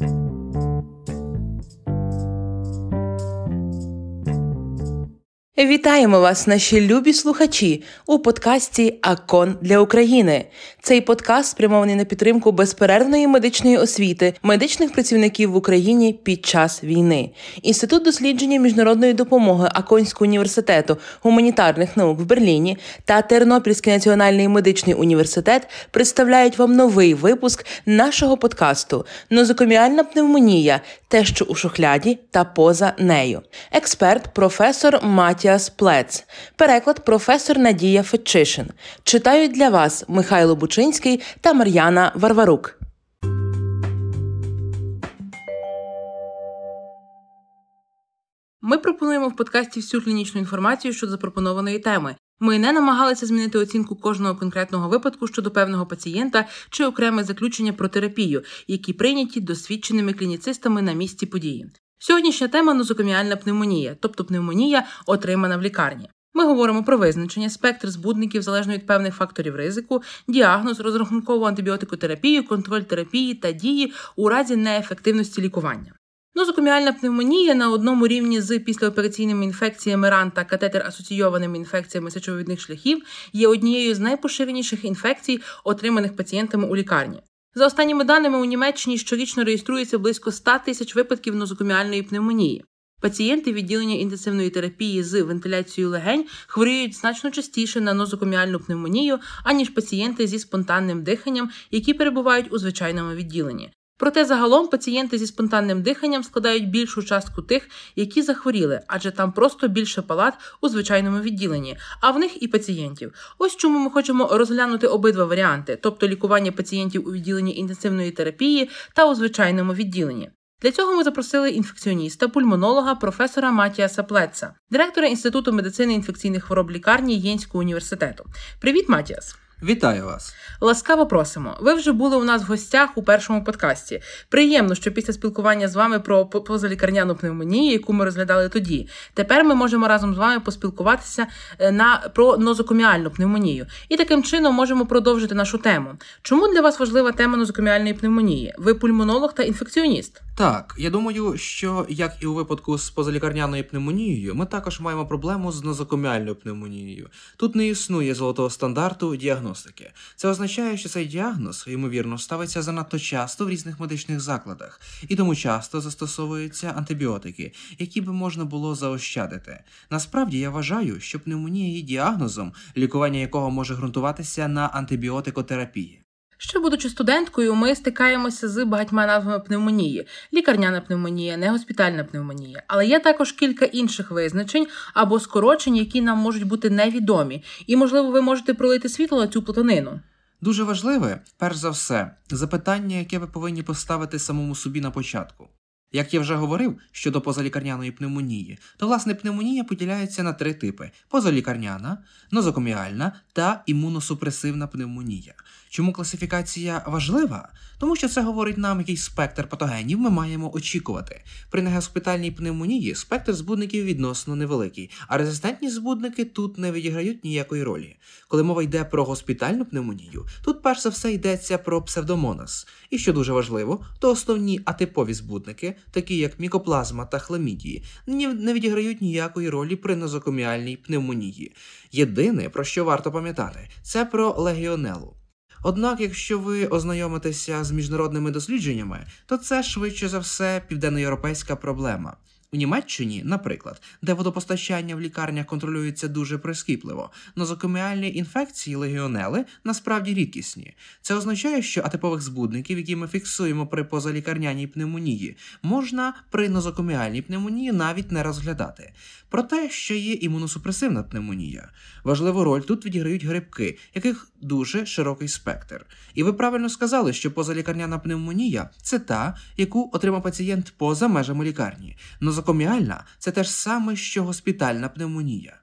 thank you. Вітаємо вас, наші любі слухачі, у подкасті Акон для України. Цей подкаст спрямований на підтримку безперервної медичної освіти медичних працівників в Україні під час війни. Інститут дослідження міжнародної допомоги Аконського університету гуманітарних наук в Берліні та Тернопільський національний медичний університет представляють вам новий випуск нашого подкасту Нозокоміальна пневмонія, те, що у шухляді та поза нею. Експерт, професор Матія. Матіас Плец. Переклад професор Надія Фетчишин. Читають для вас Михайло Бучинський та Мар'яна Варварук. Ми пропонуємо в подкасті всю клінічну інформацію щодо запропонованої теми. Ми не намагалися змінити оцінку кожного конкретного випадку щодо певного пацієнта чи окреме заключення про терапію, які прийняті досвідченими клініцистами на місці події. Сьогоднішня тема нозокоміальна пневмонія, тобто пневмонія, отримана в лікарні. Ми говоримо про визначення, спектр збудників залежно від певних факторів ризику, діагноз, розрахункову антибіотикотерапію, контроль терапії та дії у разі неефективності лікування. Нозокоміальна пневмонія на одному рівні з післяопераційними інфекціями ран та катетер асоційованими інфекціями сечовидних шляхів є однією з найпоширеніших інфекцій, отриманих пацієнтами у лікарні. За останніми даними у Німеччині щорічно реєструється близько 100 тисяч випадків нозокоміальної пневмонії. Пацієнти відділення інтенсивної терапії з вентиляцією легень хворіють значно частіше на нозокоміальну пневмонію, аніж пацієнти зі спонтанним диханням, які перебувають у звичайному відділенні. Проте загалом пацієнти зі спонтанним диханням складають більшу частку тих, які захворіли, адже там просто більше палат у звичайному відділенні, а в них і пацієнтів. Ось чому ми хочемо розглянути обидва варіанти, тобто лікування пацієнтів у відділенні інтенсивної терапії та у звичайному відділенні. Для цього ми запросили інфекціоніста, пульмонолога, професора Матіаса Плеца, директора Інституту медицини інфекційних хвороб лікарні Єнського університету. Привіт, Матіас! Вітаю вас! Ласкаво просимо. Ви вже були у нас в гостях у першому подкасті. Приємно, що після спілкування з вами про позалікарняну пневмонію, яку ми розглядали тоді, тепер ми можемо разом з вами поспілкуватися е, на про нозокоміальну пневмонію. І таким чином можемо продовжити нашу тему. Чому для вас важлива тема нозокоміальної пневмонії? Ви пульмонолог та інфекціоніст? Так, я думаю, що як і у випадку з позалікарняною пневмонією, ми також маємо проблему з нозокоміальною пневмонією. Тут не існує золотого стандарту діагностики. Це означає, що цей діагноз, ймовірно, ставиться занадто часто в різних медичних закладах, і тому часто застосовуються антибіотики, які би можна було заощадити. Насправді я вважаю, що пневмонія є діагнозом, лікування якого може ґрунтуватися на антибіотикотерапії. Ще будучи студенткою, ми стикаємося з багатьма назвами пневмонії: лікарняна пневмонія, негоспітальна пневмонія. Але є також кілька інших визначень або скорочень, які нам можуть бути невідомі. І, можливо, ви можете пролити світло на цю плутанину. Дуже важливе, перш за все, запитання, яке ви повинні поставити самому собі на початку. Як я вже говорив щодо позалікарняної пневмонії, то власне пневмонія поділяється на три типи: позалікарняна, нозокоміальна та імуносупресивна пневмонія. Чому класифікація важлива? Тому що це говорить нам, який спектр патогенів ми маємо очікувати. При негоспітальній пневмонії спектр збудників відносно невеликий, а резистентні збудники тут не відіграють ніякої ролі. Коли мова йде про госпітальну пневмонію, тут перш за все йдеться про псевдомонас. І що дуже важливо, то основні атипові збудники, такі як мікоплазма та хламідії, не відіграють ніякої ролі при нозокоміальній пневмонії. Єдине, про що варто пам'ятати, це про легіонелу. Однак, якщо ви ознайомитеся з міжнародними дослідженнями, то це швидше за все південноєвропейська проблема. У Німеччині, наприклад, де водопостачання в лікарнях контролюється дуже прискіпливо, нозокоміальні інфекції легіонели насправді рідкісні. Це означає, що атипових збудників, які ми фіксуємо при позалікарняній пневмонії, можна при нозокоміальній пневмонії навіть не розглядати. Про те, що є імуносупресивна пневмонія. Важливу роль тут відіграють грибки, яких дуже широкий спектр. І ви правильно сказали, що позалікарняна пневмонія це та, яку отримав пацієнт поза межами лікарні. Нозокоміальна це те ж саме, що госпітальна пневмонія.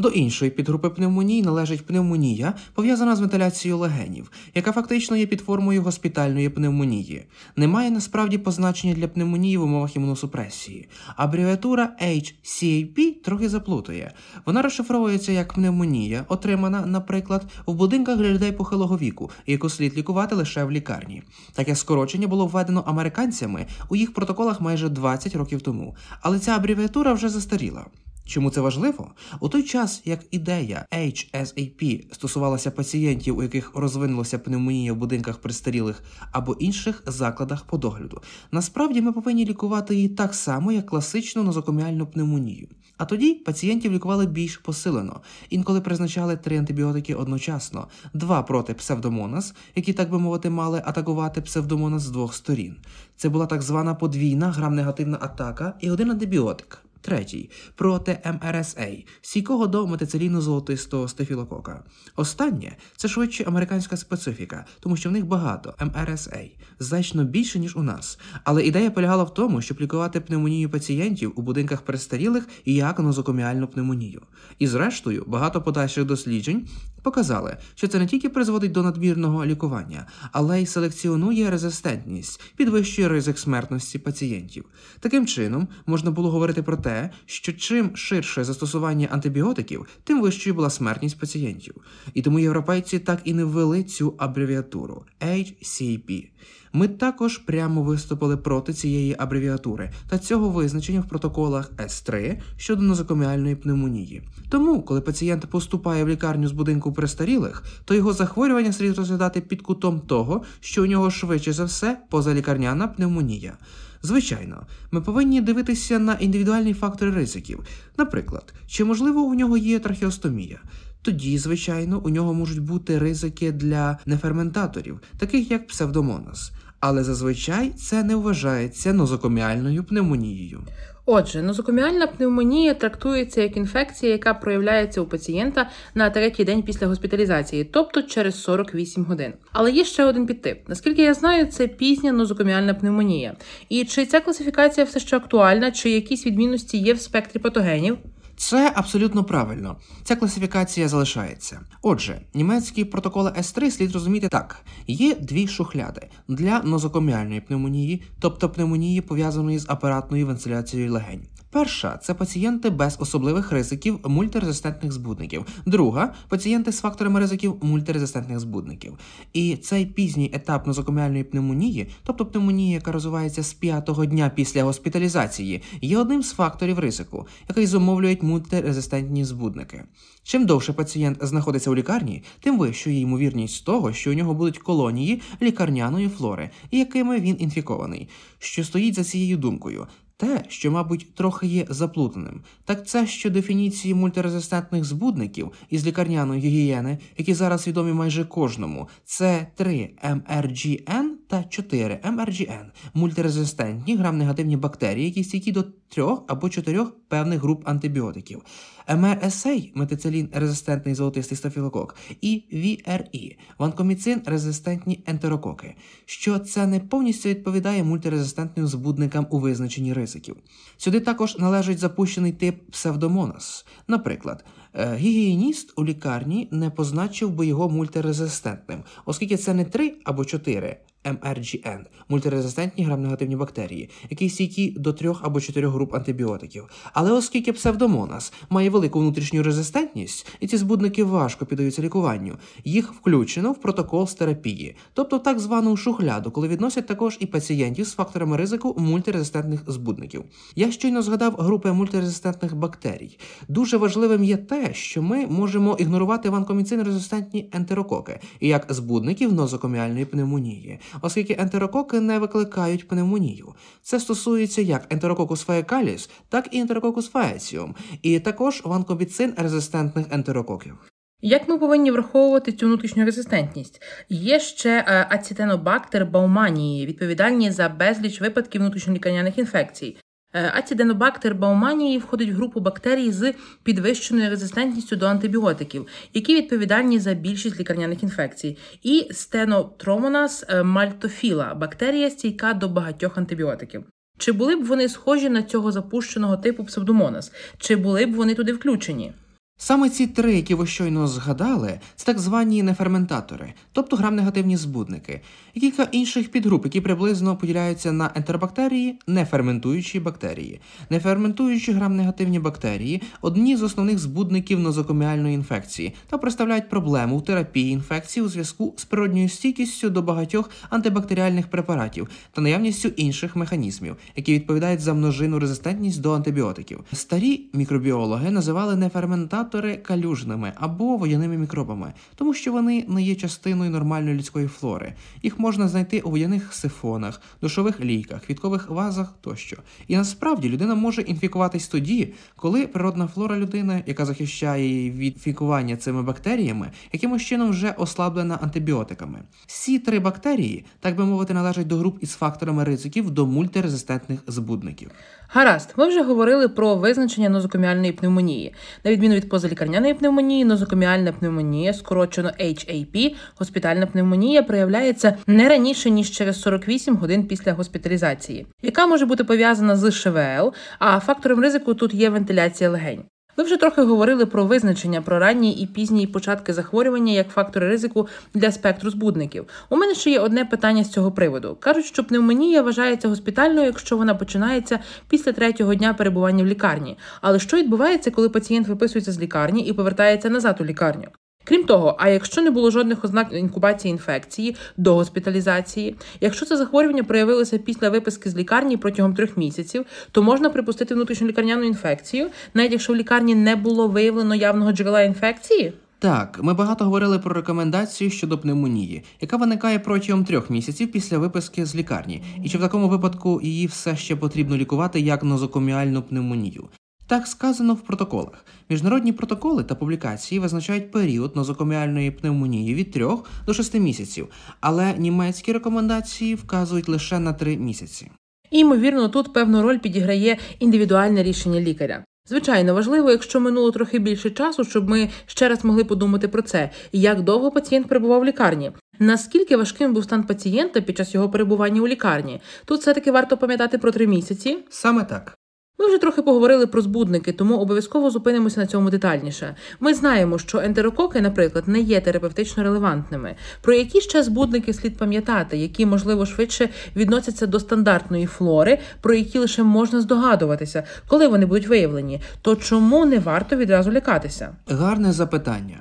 До іншої підгрупи пневмоній належить пневмонія, пов'язана з вентиляцією легенів, яка фактично є підформою госпітальної пневмонії. Немає насправді позначення для пневмонії в умовах імуносупресії. Абревіатура HCAP трохи заплутує. Вона розшифровується як пневмонія, отримана, наприклад, в будинках для людей похилого віку, яку слід лікувати лише в лікарні. Таке скорочення було введено американцями у їх протоколах майже 20 років тому, але ця абревіатура вже застаріла. Чому це важливо? У той час, як ідея HSAP стосувалася пацієнтів, у яких розвинулася пневмонія в будинках престарілих або інших закладах по догляду, насправді ми повинні лікувати її так само, як класичну нозокоміальну пневмонію. А тоді пацієнтів лікували більш посилено, інколи призначали три антибіотики одночасно: два проти псевдомонас, які, так би мовити, мали атакувати псевдомонас з двох сторін. Це була так звана подвійна грам-негативна атака і один антибіотик. Третій проти МРСА, сійкого до метициліну золотистого стефілокока. Останнє це швидше американська специфіка, тому що в них багато МРСА, значно більше ніж у нас. Але ідея полягала в тому, щоб лікувати пневмонію пацієнтів у будинках перестарілих і як нозокоміальну пневмонію. І зрештою, багато подальших досліджень показали, що це не тільки призводить до надмірного лікування, але й селекціонує резистентність, підвищує ризик смертності пацієнтів. Таким чином можна було говорити про те, що чим ширше застосування антибіотиків, тим вищою була смертність пацієнтів. І тому європейці так і не ввели цю абревіатуру HCP. Ми також прямо виступили проти цієї абревіатури та цього визначення в протоколах С3 щодо нозокоміальної пневмонії. Тому, коли пацієнт поступає в лікарню з будинку престарілих, то його захворювання слід розглядати під кутом того, що у нього швидше за все позалікарняна пневмонія. Звичайно, ми повинні дивитися на індивідуальні фактори ризиків. Наприклад, чи можливо у нього є трахеостомія? Тоді, звичайно, у нього можуть бути ризики для неферментаторів, таких як псевдомонас. Але зазвичай це не вважається нозокоміальною пневмонією. Отже, нозокоміальна пневмонія трактується як інфекція, яка проявляється у пацієнта на третій день після госпіталізації, тобто через 48 годин. Але є ще один підтип. Наскільки я знаю, це пізня нозокоміальна пневмонія. І чи ця класифікація все ще актуальна, чи якісь відмінності є в спектрі патогенів? Це абсолютно правильно. Ця класифікація залишається. Отже, німецькі протоколи С3 слід розуміти так: є дві шухляди для нозокоміальної пневмонії, тобто пневмонії пов'язаної з апаратною вентиляцією легень. Перша це пацієнти без особливих ризиків мультирезистентних збудників. Друга пацієнти з факторами ризиків мультирезистентних збудників. І цей пізній етап нозокоміальної пневмонії, тобто пневмонія, яка розвивається з п'ятого дня після госпіталізації, є одним з факторів ризику, який зумовлюють мультирезистентні збудники. Чим довше пацієнт знаходиться у лікарні, тим вищою є ймовірність того, що у нього будуть колонії лікарняної флори, якими він інфікований. Що стоїть за цією думкою? Те, що, мабуть, трохи є заплутаним, так це що дефініції мультирезистентних збудників із лікарняної гігієни, які зараз відомі майже кожному, це 3 MRGN та 4 MRGN – мультирезистентні грам-негативні бактерії, які стійкі до трьох або чотирьох певних груп антибіотиків. МРСА – метицилін резистентний золотистий стафілокок, і VRE – ванкоміцин резистентні ентерококи, що це не повністю відповідає мультирезистентним збудникам у визначенні ризиків. Сюди також належить запущений тип псевдомонас. Наприклад, е, гігієніст у лікарні не позначив би його мультирезистентним, оскільки це не 3 або 4 MRGN – мультирезистентні грам-негативні бактерії, які стійкі до трьох або чотирьох груп антибіотиків. Але оскільки псевдомонас має велику внутрішню резистентність, і ці збудники важко піддаються лікуванню, їх включено в протокол з терапії, тобто так звану шухляду, коли відносять також і пацієнтів з факторами ризику мультирезистентних збудників. Я щойно згадав групи мультирезистентних бактерій. Дуже важливим є те, що ми можемо ігнорувати ванкоміцин резистентні ентерококи як збудників нозокоміальної пневмонії оскільки ентерококи не викликають пневмонію. Це стосується як ентерококус фаекаліс, так і ентерококус фаеціум, і також ванкобіцин резистентних ентерококів. Як ми повинні враховувати цю внутрішню резистентність? Є ще е, ацетенобактер бауманії, відповідальні за безліч випадків внутрішньолікарняних інфекцій. Е, ациденобактер бауманії входить в групу бактерій з підвищеною резистентністю до антибіотиків, які відповідальні за більшість лікарняних інфекцій, і стенотромонас е, мальтофіла бактерія стійка до багатьох антибіотиків. Чи були б вони схожі на цього запущеного типу псевдомонас? Чи були б вони туди включені? Саме ці три, які ви щойно згадали, це так звані неферментатори, тобто грам-негативні збудники, і кілька інших підгруп, які приблизно поділяються на ентеробактерії, неферментуючі бактерії. Неферментуючі грам-негативні бактерії одні з основних збудників нозокоміальної інфекції та представляють проблему в терапії інфекції у зв'язку з природньою стійкістю до багатьох антибактеріальних препаратів та наявністю інших механізмів, які відповідають за множину резистентність до антибіотиків. Старі мікробіологи називали неферментатори калюжними або водяними мікробами, тому що вони не є частиною нормальної людської флори. Їх можна знайти у водяних сифонах, душових лійках, квіткових вазах тощо. І насправді людина може інфікуватись тоді, коли природна флора людини, яка захищає її від інфікування цими бактеріями, якимось чином вже ослаблена антибіотиками. Всі три бактерії, так би мовити, належать до груп із факторами ризиків до мультирезистентних збудників. Гаразд, ми вже говорили про визначення нозокоміальної пневмонії. На відміну від позалікарняної пневмонії, нозокоміальна пневмонія, скорочено HAP, госпітальна пневмонія проявляється не раніше ніж через 48 годин після госпіталізації, яка може бути пов'язана з ШВЛ, а фактором ризику тут є вентиляція легень. Ви вже трохи говорили про визначення про ранні і пізні початки захворювання як фактори ризику для спектру збудників. У мене ще є одне питання з цього приводу. Кажуть, що пневмонія вважається госпітальною, якщо вона починається після третього дня перебування в лікарні. Але що відбувається, коли пацієнт виписується з лікарні і повертається назад у лікарню? Крім того, а якщо не було жодних ознак інкубації інфекції до госпіталізації, якщо це захворювання проявилося після виписки з лікарні протягом трьох місяців, то можна припустити внутрішню лікарняну інфекцію, навіть якщо в лікарні не було виявлено явного джерела інфекції. Так, ми багато говорили про рекомендацію щодо пневмонії, яка виникає протягом трьох місяців після виписки з лікарні, і чи в такому випадку її все ще потрібно лікувати як нозокоміальну пневмонію. Так сказано в протоколах. Міжнародні протоколи та публікації визначають період нозокоміальної пневмонії від 3 до 6 місяців, але німецькі рекомендації вказують лише на 3 місяці. І, ймовірно, тут певну роль підіграє індивідуальне рішення лікаря. Звичайно, важливо, якщо минуло трохи більше часу, щоб ми ще раз могли подумати про це, як довго пацієнт перебував в лікарні. Наскільки важким був стан пацієнта під час його перебування у лікарні? Тут все таки варто пам'ятати про три місяці. Саме так. Ми вже трохи поговорили про збудники, тому обов'язково зупинимося на цьому детальніше. Ми знаємо, що ентерококи, наприклад, не є терапевтично релевантними. Про які ще збудники слід пам'ятати, які можливо швидше відносяться до стандартної флори, про які лише можна здогадуватися, коли вони будуть виявлені, то чому не варто відразу лякатися? Гарне запитання.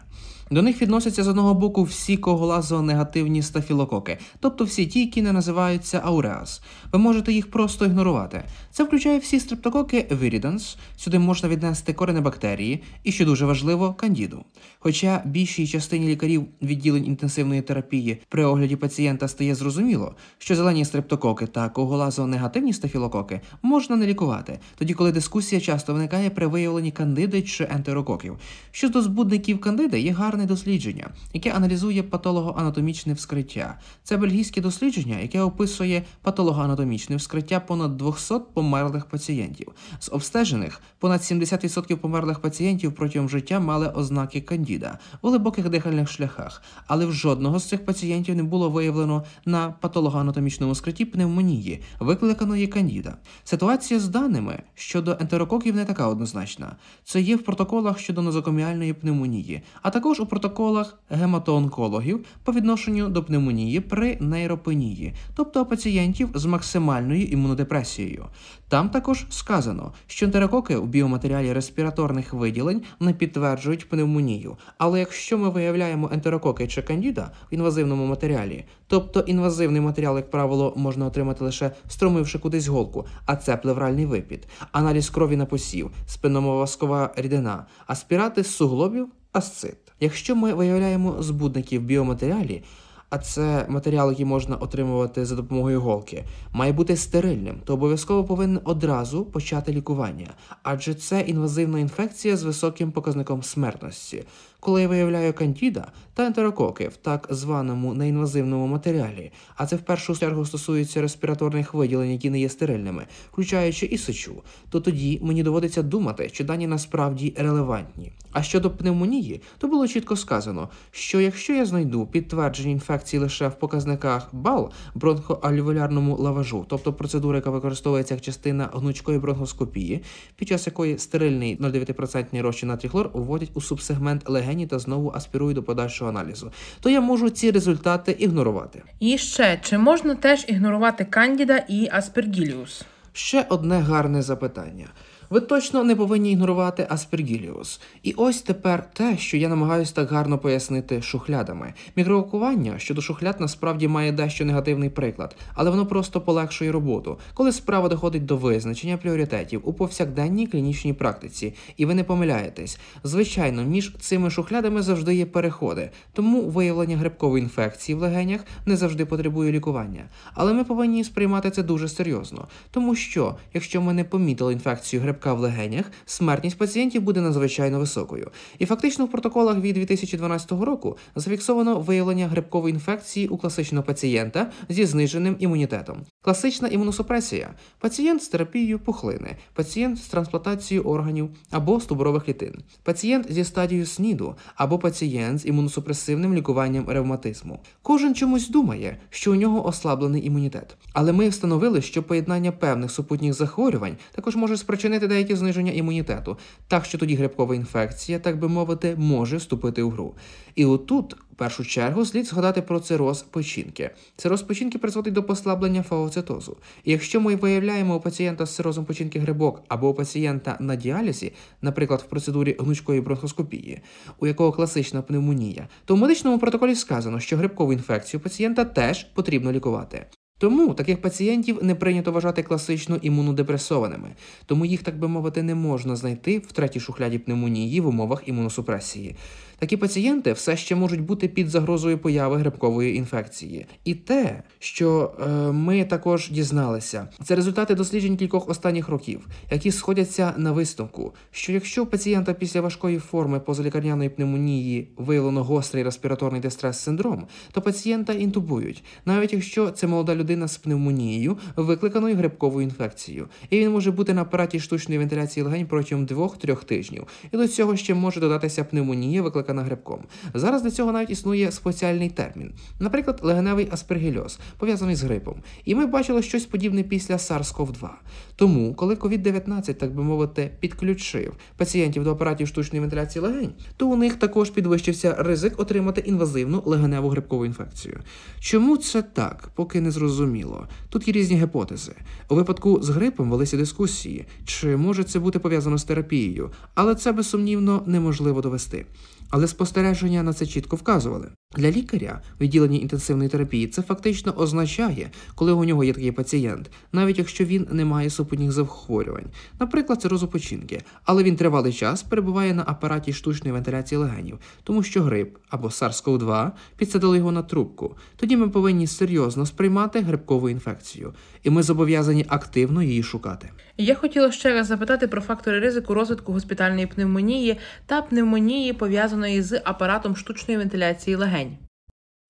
До них відносяться з одного боку всі коголазонегативні стафілококи, тобто всі ті, які не називаються ауреас. Ви можете їх просто ігнорувати. Це включає всі стрептококи віріданс, сюди можна віднести коренебактерії і, що дуже важливо, кандіду. Хоча більшій частині лікарів відділень інтенсивної терапії при огляді пацієнта стає зрозуміло, що зелені стрептококи та коголазонегативні стафілококи можна не лікувати, тоді коли дискусія часто виникає при виявленні кандиди чи ентерококів. Щодо збудників кандиди є гарне дослідження, яке аналізує патологоанатомічне вскриття. Це бельгійське дослідження, яке описує патологоанатомічне вскриття понад 200 померлих пацієнтів. З обстежених понад 70% померлих пацієнтів протягом життя мали ознаки кандіда у глибоких дихальних шляхах, але в жодного з цих пацієнтів не було виявлено на патологоанатомічному скритті пневмонії, викликаної кандіда. Ситуація з даними щодо ентерококів не така однозначна. Це є в протоколах щодо нозокоміальної пневмонії, а також у протоколах гематоонкологів по відношенню до пневмонії при нейропенії, тобто пацієнтів з максимальною імунодепресією. Там також сказано, що ентерококи у біоматеріалі респіраторних виділень не підтверджують пневмонію. Але якщо ми виявляємо ентерококи чи кандіда в інвазивному матеріалі, тобто інвазивний матеріал, як правило, можна отримати лише струмивши кудись голку, а це плевральний випід, аналіз крові на посів, спинномоваскова рідина, аспірати суглобів, асцит. Якщо ми виявляємо збудники в біоматеріалі, а це матеріал, який можна отримувати за допомогою голки, має бути стерильним, то обов'язково повинен одразу почати лікування, адже це інвазивна інфекція з високим показником смертності. Коли я виявляю кандіда та ентерококи в так званому неінвазивному матеріалі, а це в першу чергу стосується респіраторних виділень, які не є стерильними, включаючи і сечу, то тоді мені доводиться думати, що дані насправді релевантні. А щодо пневмонії, то було чітко сказано, що якщо я знайду підтвердження інфекції лише в показниках БАЛ бронхоальвеолярному лаважу, тобто процедура, яка використовується як частина гнучкої бронхоскопії, під час якої стерильний 0,9% розчин натріхлор вводять у субсегмент легені та знову аспірую до подальшого аналізу, то я можу ці результати ігнорувати. І ще чи можна теж ігнорувати Кандіда і Аспергіліус? Ще одне гарне запитання. Ви точно не повинні ігнорувати аспергіліус. І ось тепер те, що я намагаюся так гарно пояснити шухлядами. Мікроокування щодо шухляд насправді має дещо негативний приклад, але воно просто полегшує роботу, коли справа доходить до визначення пріоритетів у повсякденній клінічній практиці, і ви не помиляєтесь. Звичайно, між цими шухлядами завжди є переходи, тому виявлення грибкової інфекції в легенях не завжди потребує лікування. Але ми повинні сприймати це дуже серйозно, тому що, якщо ми не помітили інфекцію гриб грибка в легенях, смертність пацієнтів буде надзвичайно високою. І фактично в протоколах від 2012 року зафіксовано виявлення грибкової інфекції у класичного пацієнта зі зниженим імунітетом. Класична імуносупресія пацієнт з терапією пухлини, пацієнт з трансплантацією органів або стовбурових клітин, пацієнт зі стадією СНІДу або пацієнт з імуносупресивним лікуванням ревматизму. Кожен чомусь думає, що у нього ослаблений імунітет. Але ми встановили, що поєднання певних супутніх захворювань також може спричинити деякі зниження імунітету, так що тоді грибкова інфекція, так би мовити, може вступити у гру. І отут, в першу чергу, слід згадати про цироз печінки. Цироз печінки призводить до послаблення фагоцитозу. І якщо ми виявляємо у пацієнта з цирозом печінки грибок або у пацієнта на діалізі, наприклад, в процедурі гнучкої бронхоскопії, у якого класична пневмонія, то в медичному протоколі сказано, що грибкову інфекцію пацієнта теж потрібно лікувати. Тому таких пацієнтів не прийнято вважати класично імунодепресованими, тому їх, так би мовити, не можна знайти в третій шухляді пневмонії в умовах імуносупресії. Такі пацієнти все ще можуть бути під загрозою появи грибкової інфекції. І те, що е, ми також дізналися, це результати досліджень кількох останніх років, які сходяться на висновку, що якщо у пацієнта після важкої форми позалікарняної пневмонії виявлено гострий респіраторний дистрес-синдром, то пацієнта інтубують, навіть якщо це молода людина з пневмонією, викликаною грибковою інфекцією, і він може бути на апараті штучної вентиляції легень протягом 2-3 тижнів. І до цього ще може додатися пневмонія, викликана викликана грибком. Зараз для цього навіть існує спеціальний термін, наприклад, легеневий аспергільоз, пов'язаний з грипом. І ми бачили щось подібне після SARS-CoV-2. Тому, коли COVID-19, так би мовити, підключив пацієнтів до апаратів штучної вентиляції легень, то у них також підвищився ризик отримати інвазивну легеневу грибкову інфекцію. Чому це так, поки не зрозуміло. Тут є різні гіпотези. У випадку з грипом велися дискусії, чи може це бути пов'язано з терапією, але це безсумнівно неможливо довести. Але спостереження на це чітко вказували. Для лікаря відділення інтенсивної терапії це фактично означає, коли у нього є такий пацієнт, навіть якщо він не має супутніх захворювань, наприклад, цирозу печінки, але він тривалий час перебуває на апараті штучної вентиляції легенів, тому що грип або SARS-CoV-2 підсадили його на трубку. Тоді ми повинні серйозно сприймати грибкову інфекцію, і ми зобов'язані активно її шукати. Я хотіла ще раз запитати про фактори ризику розвитку госпітальної пневмонії та пневмонії пов'язаної з апаратом штучної вентиляції легень.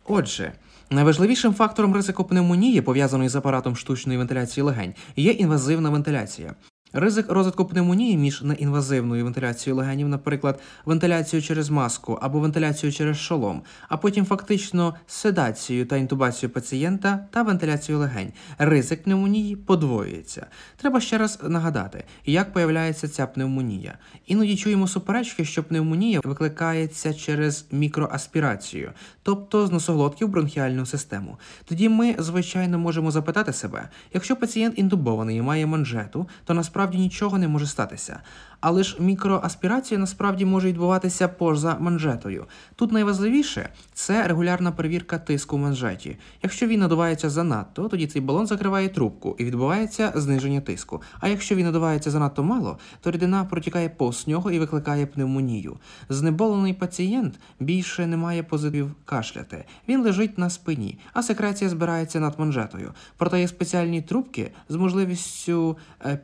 Отже, найважливішим фактором ризику пневмонії, пов'язаної з апаратом штучної вентиляції легень, є інвазивна вентиляція. Ризик розвитку пневмонії між неінвазивною вентиляцією легенів, наприклад, вентиляцією через маску або вентиляцією через шолом, а потім фактично седацією та інтубацією пацієнта та вентиляцією легень. Ризик пневмонії подвоюється. Треба ще раз нагадати, як появляється ця пневмонія. Іноді чуємо суперечки, що пневмонія викликається через мікроаспірацію, тобто з носоглотків бронхіальну систему. Тоді ми, звичайно, можемо запитати себе, якщо пацієнт інтубований і має манжету, то насправді насправді нічого не може статися. Але ж мікроаспірація насправді може відбуватися поза манжетою. Тут найважливіше це регулярна перевірка тиску в манжеті. Якщо він надувається занадто, тоді цей балон закриває трубку і відбувається зниження тиску. А якщо він надувається занадто мало, то рідина протікає повз нього і викликає пневмонію. Знеболений пацієнт більше не має позитив кашляти. Він лежить на спині, а секреція збирається над манжетою. Проте є спеціальні трубки з можливістю е,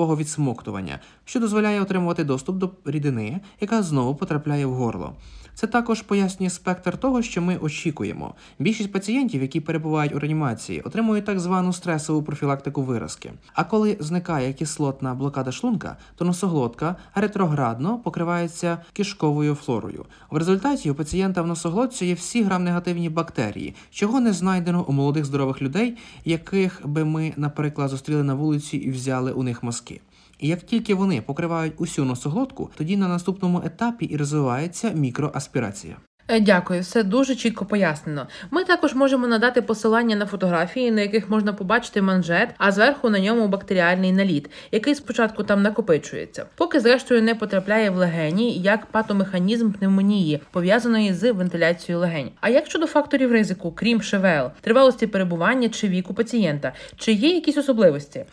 підскладового відсмоктування, що дозволяє отримувати доступ до рідини, яка знову потрапляє в горло. Це також пояснює спектр того, що ми очікуємо. Більшість пацієнтів, які перебувають у реанімації, отримують так звану стресову профілактику виразки. А коли зникає кислотна блокада шлунка, то носоглотка ретроградно покривається кишковою флорою. В результаті у пацієнта в носоглотці є всі грам-негативні бактерії, чого не знайдено у молодих здорових людей, яких би ми, наприклад, зустріли на вулиці і взяли у них мазки. І як тільки вони покривають усю носоглотку, тоді на наступному етапі і розвивається мікроаспірація. Е, Дякую, все дуже чітко пояснено. Ми також можемо надати посилання на фотографії, на яких можна побачити манжет, а зверху на ньому бактеріальний наліт, який спочатку там накопичується, поки зрештою не потрапляє в легені як патомеханізм пневмонії, пов'язаної з вентиляцією легень. А як щодо факторів ризику, крім ШВЛ, тривалості перебування чи віку пацієнта, чи є якісь особливості?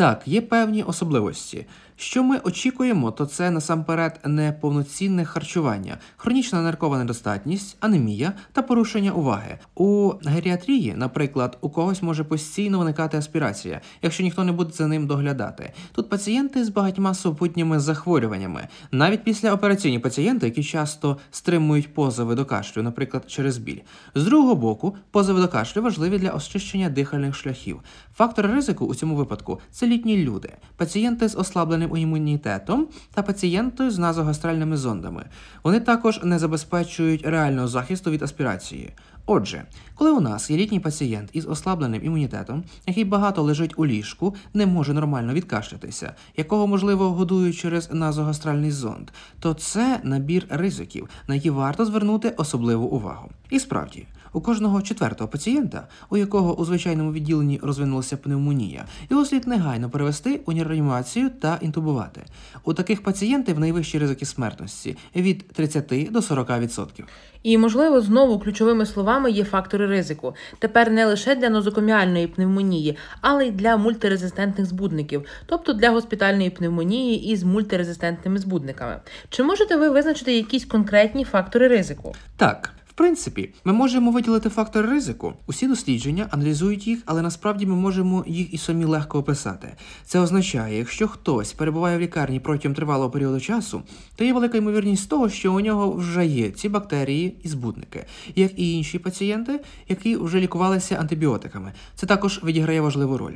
Так, є певні особливості. Що ми очікуємо, то це насамперед неповноцінне харчування, хронічна ниркова недостатність, анемія та порушення уваги. У геріатрії, наприклад, у когось може постійно виникати аспірація, якщо ніхто не буде за ним доглядати. Тут пацієнти з багатьма супутніми захворюваннями, навіть після операційні пацієнти, які часто стримують позови до кашлю, наприклад, через біль. З другого боку, позови до кашлю важливі для очищення дихальних шляхів. Фактори ризику у цьому випадку це літні люди, пацієнти з ослабленим імунітетом та пацієнти з назогастральними зондами. Вони також не забезпечують реального захисту від аспірації. Отже, коли у нас є літній пацієнт із ослабленим імунітетом, який багато лежить у ліжку, не може нормально відкашлятися, якого можливо годують через назогастральний зонд, то це набір ризиків, на які варто звернути особливу увагу. І справді. У кожного четвертого пацієнта, у якого у звичайному відділенні розвинулася пневмонія, його слід негайно перевести у реанімацію та інтубувати. У таких пацієнтів найвищі ризики смертності від 30 до 40%. І, можливо, знову ключовими словами є фактори ризику. Тепер не лише для нозокоміальної пневмонії, але й для мультирезистентних збудників, тобто для госпітальної пневмонії із мультирезистентними збудниками. Чи можете ви визначити якісь конкретні фактори ризику? Так. В принципі, ми можемо виділити фактори ризику. Усі дослідження аналізують їх, але насправді ми можемо їх і самі легко описати. Це означає, якщо хтось перебуває в лікарні протягом тривалого періоду часу, то є велика ймовірність того, що у нього вже є ці бактерії і збудники, як і інші пацієнти, які вже лікувалися антибіотиками. Це також відіграє важливу роль.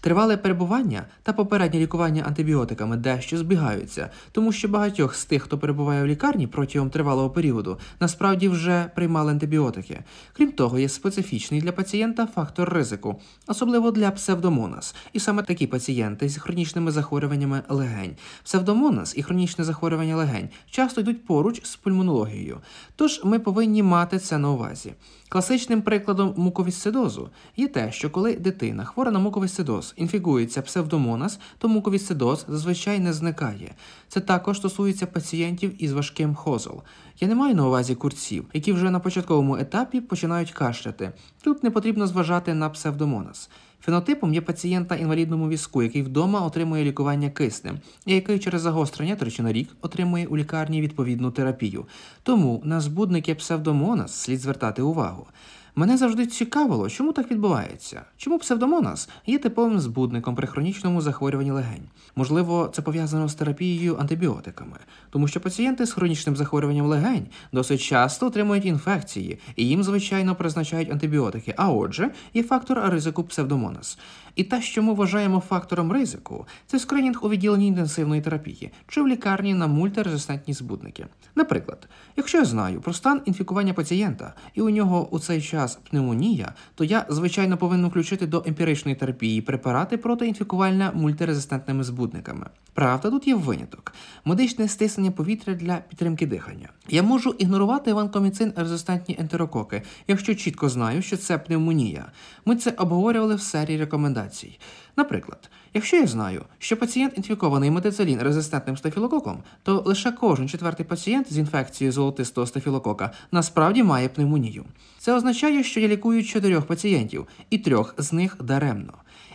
Тривале перебування та попереднє лікування антибіотиками дещо збігаються, тому що багатьох з тих, хто перебуває в лікарні протягом тривалого періоду, насправді вже приймали антибіотики. Крім того, є специфічний для пацієнта фактор ризику, особливо для псевдомонас. І саме такі пацієнти з хронічними захворюваннями легень. Псевдомонас і хронічне захворювання легень часто йдуть поруч з пульмонологією. Тож ми повинні мати це на увазі. Класичним прикладом муковісцидозу є те, що коли дитина хвора на муковісцидоз інфікується псевдомонас, то муковісцидоз зазвичай не зникає. Це також стосується пацієнтів із важким хозол. Я не маю на увазі курців, які вже на початковому етапі починають кашляти. Тут не потрібно зважати на псевдомонас. Фенотипом є пацієнт на інвалідному візку, який вдома отримує лікування киснем, і який через загострення тричі на рік отримує у лікарні відповідну терапію. Тому на збудники псевдомонас слід звертати увагу. Мене завжди цікавило, чому так відбувається. Чому псевдомонас є типовим збудником при хронічному захворюванні легень? Можливо, це пов'язано з терапією антибіотиками, тому що пацієнти з хронічним захворюванням легень досить часто отримують інфекції, і їм, звичайно, призначають антибіотики. А отже, є фактор ризику псевдомонас. І те, що ми вважаємо фактором ризику, це скринінг у відділенні інтенсивної терапії чи в лікарні на мультирезистентні збудники. Наприклад, якщо я знаю про стан інфікування пацієнта і у нього у цей час пневмонія, то я, звичайно, повинен включити до емпіричної терапії препарати протиінфікувальна мультирезистентними збудниками. Правда, тут є виняток: медичне стиснення повітря для підтримки дихання. Я можу ігнорувати ванкоміцин резистентні ентерококи, якщо чітко знаю, що це пневмонія. Ми це обговорювали в серії рекомендацій. Наприклад, якщо я знаю, що пацієнт інфікований метицилін резистентним стафілококом, то лише кожен четвертий пацієнт з інфекцією золотистого стафілокока насправді має пневмонію. Це означає, що я лікую чотирьох пацієнтів, і трьох з них даремно.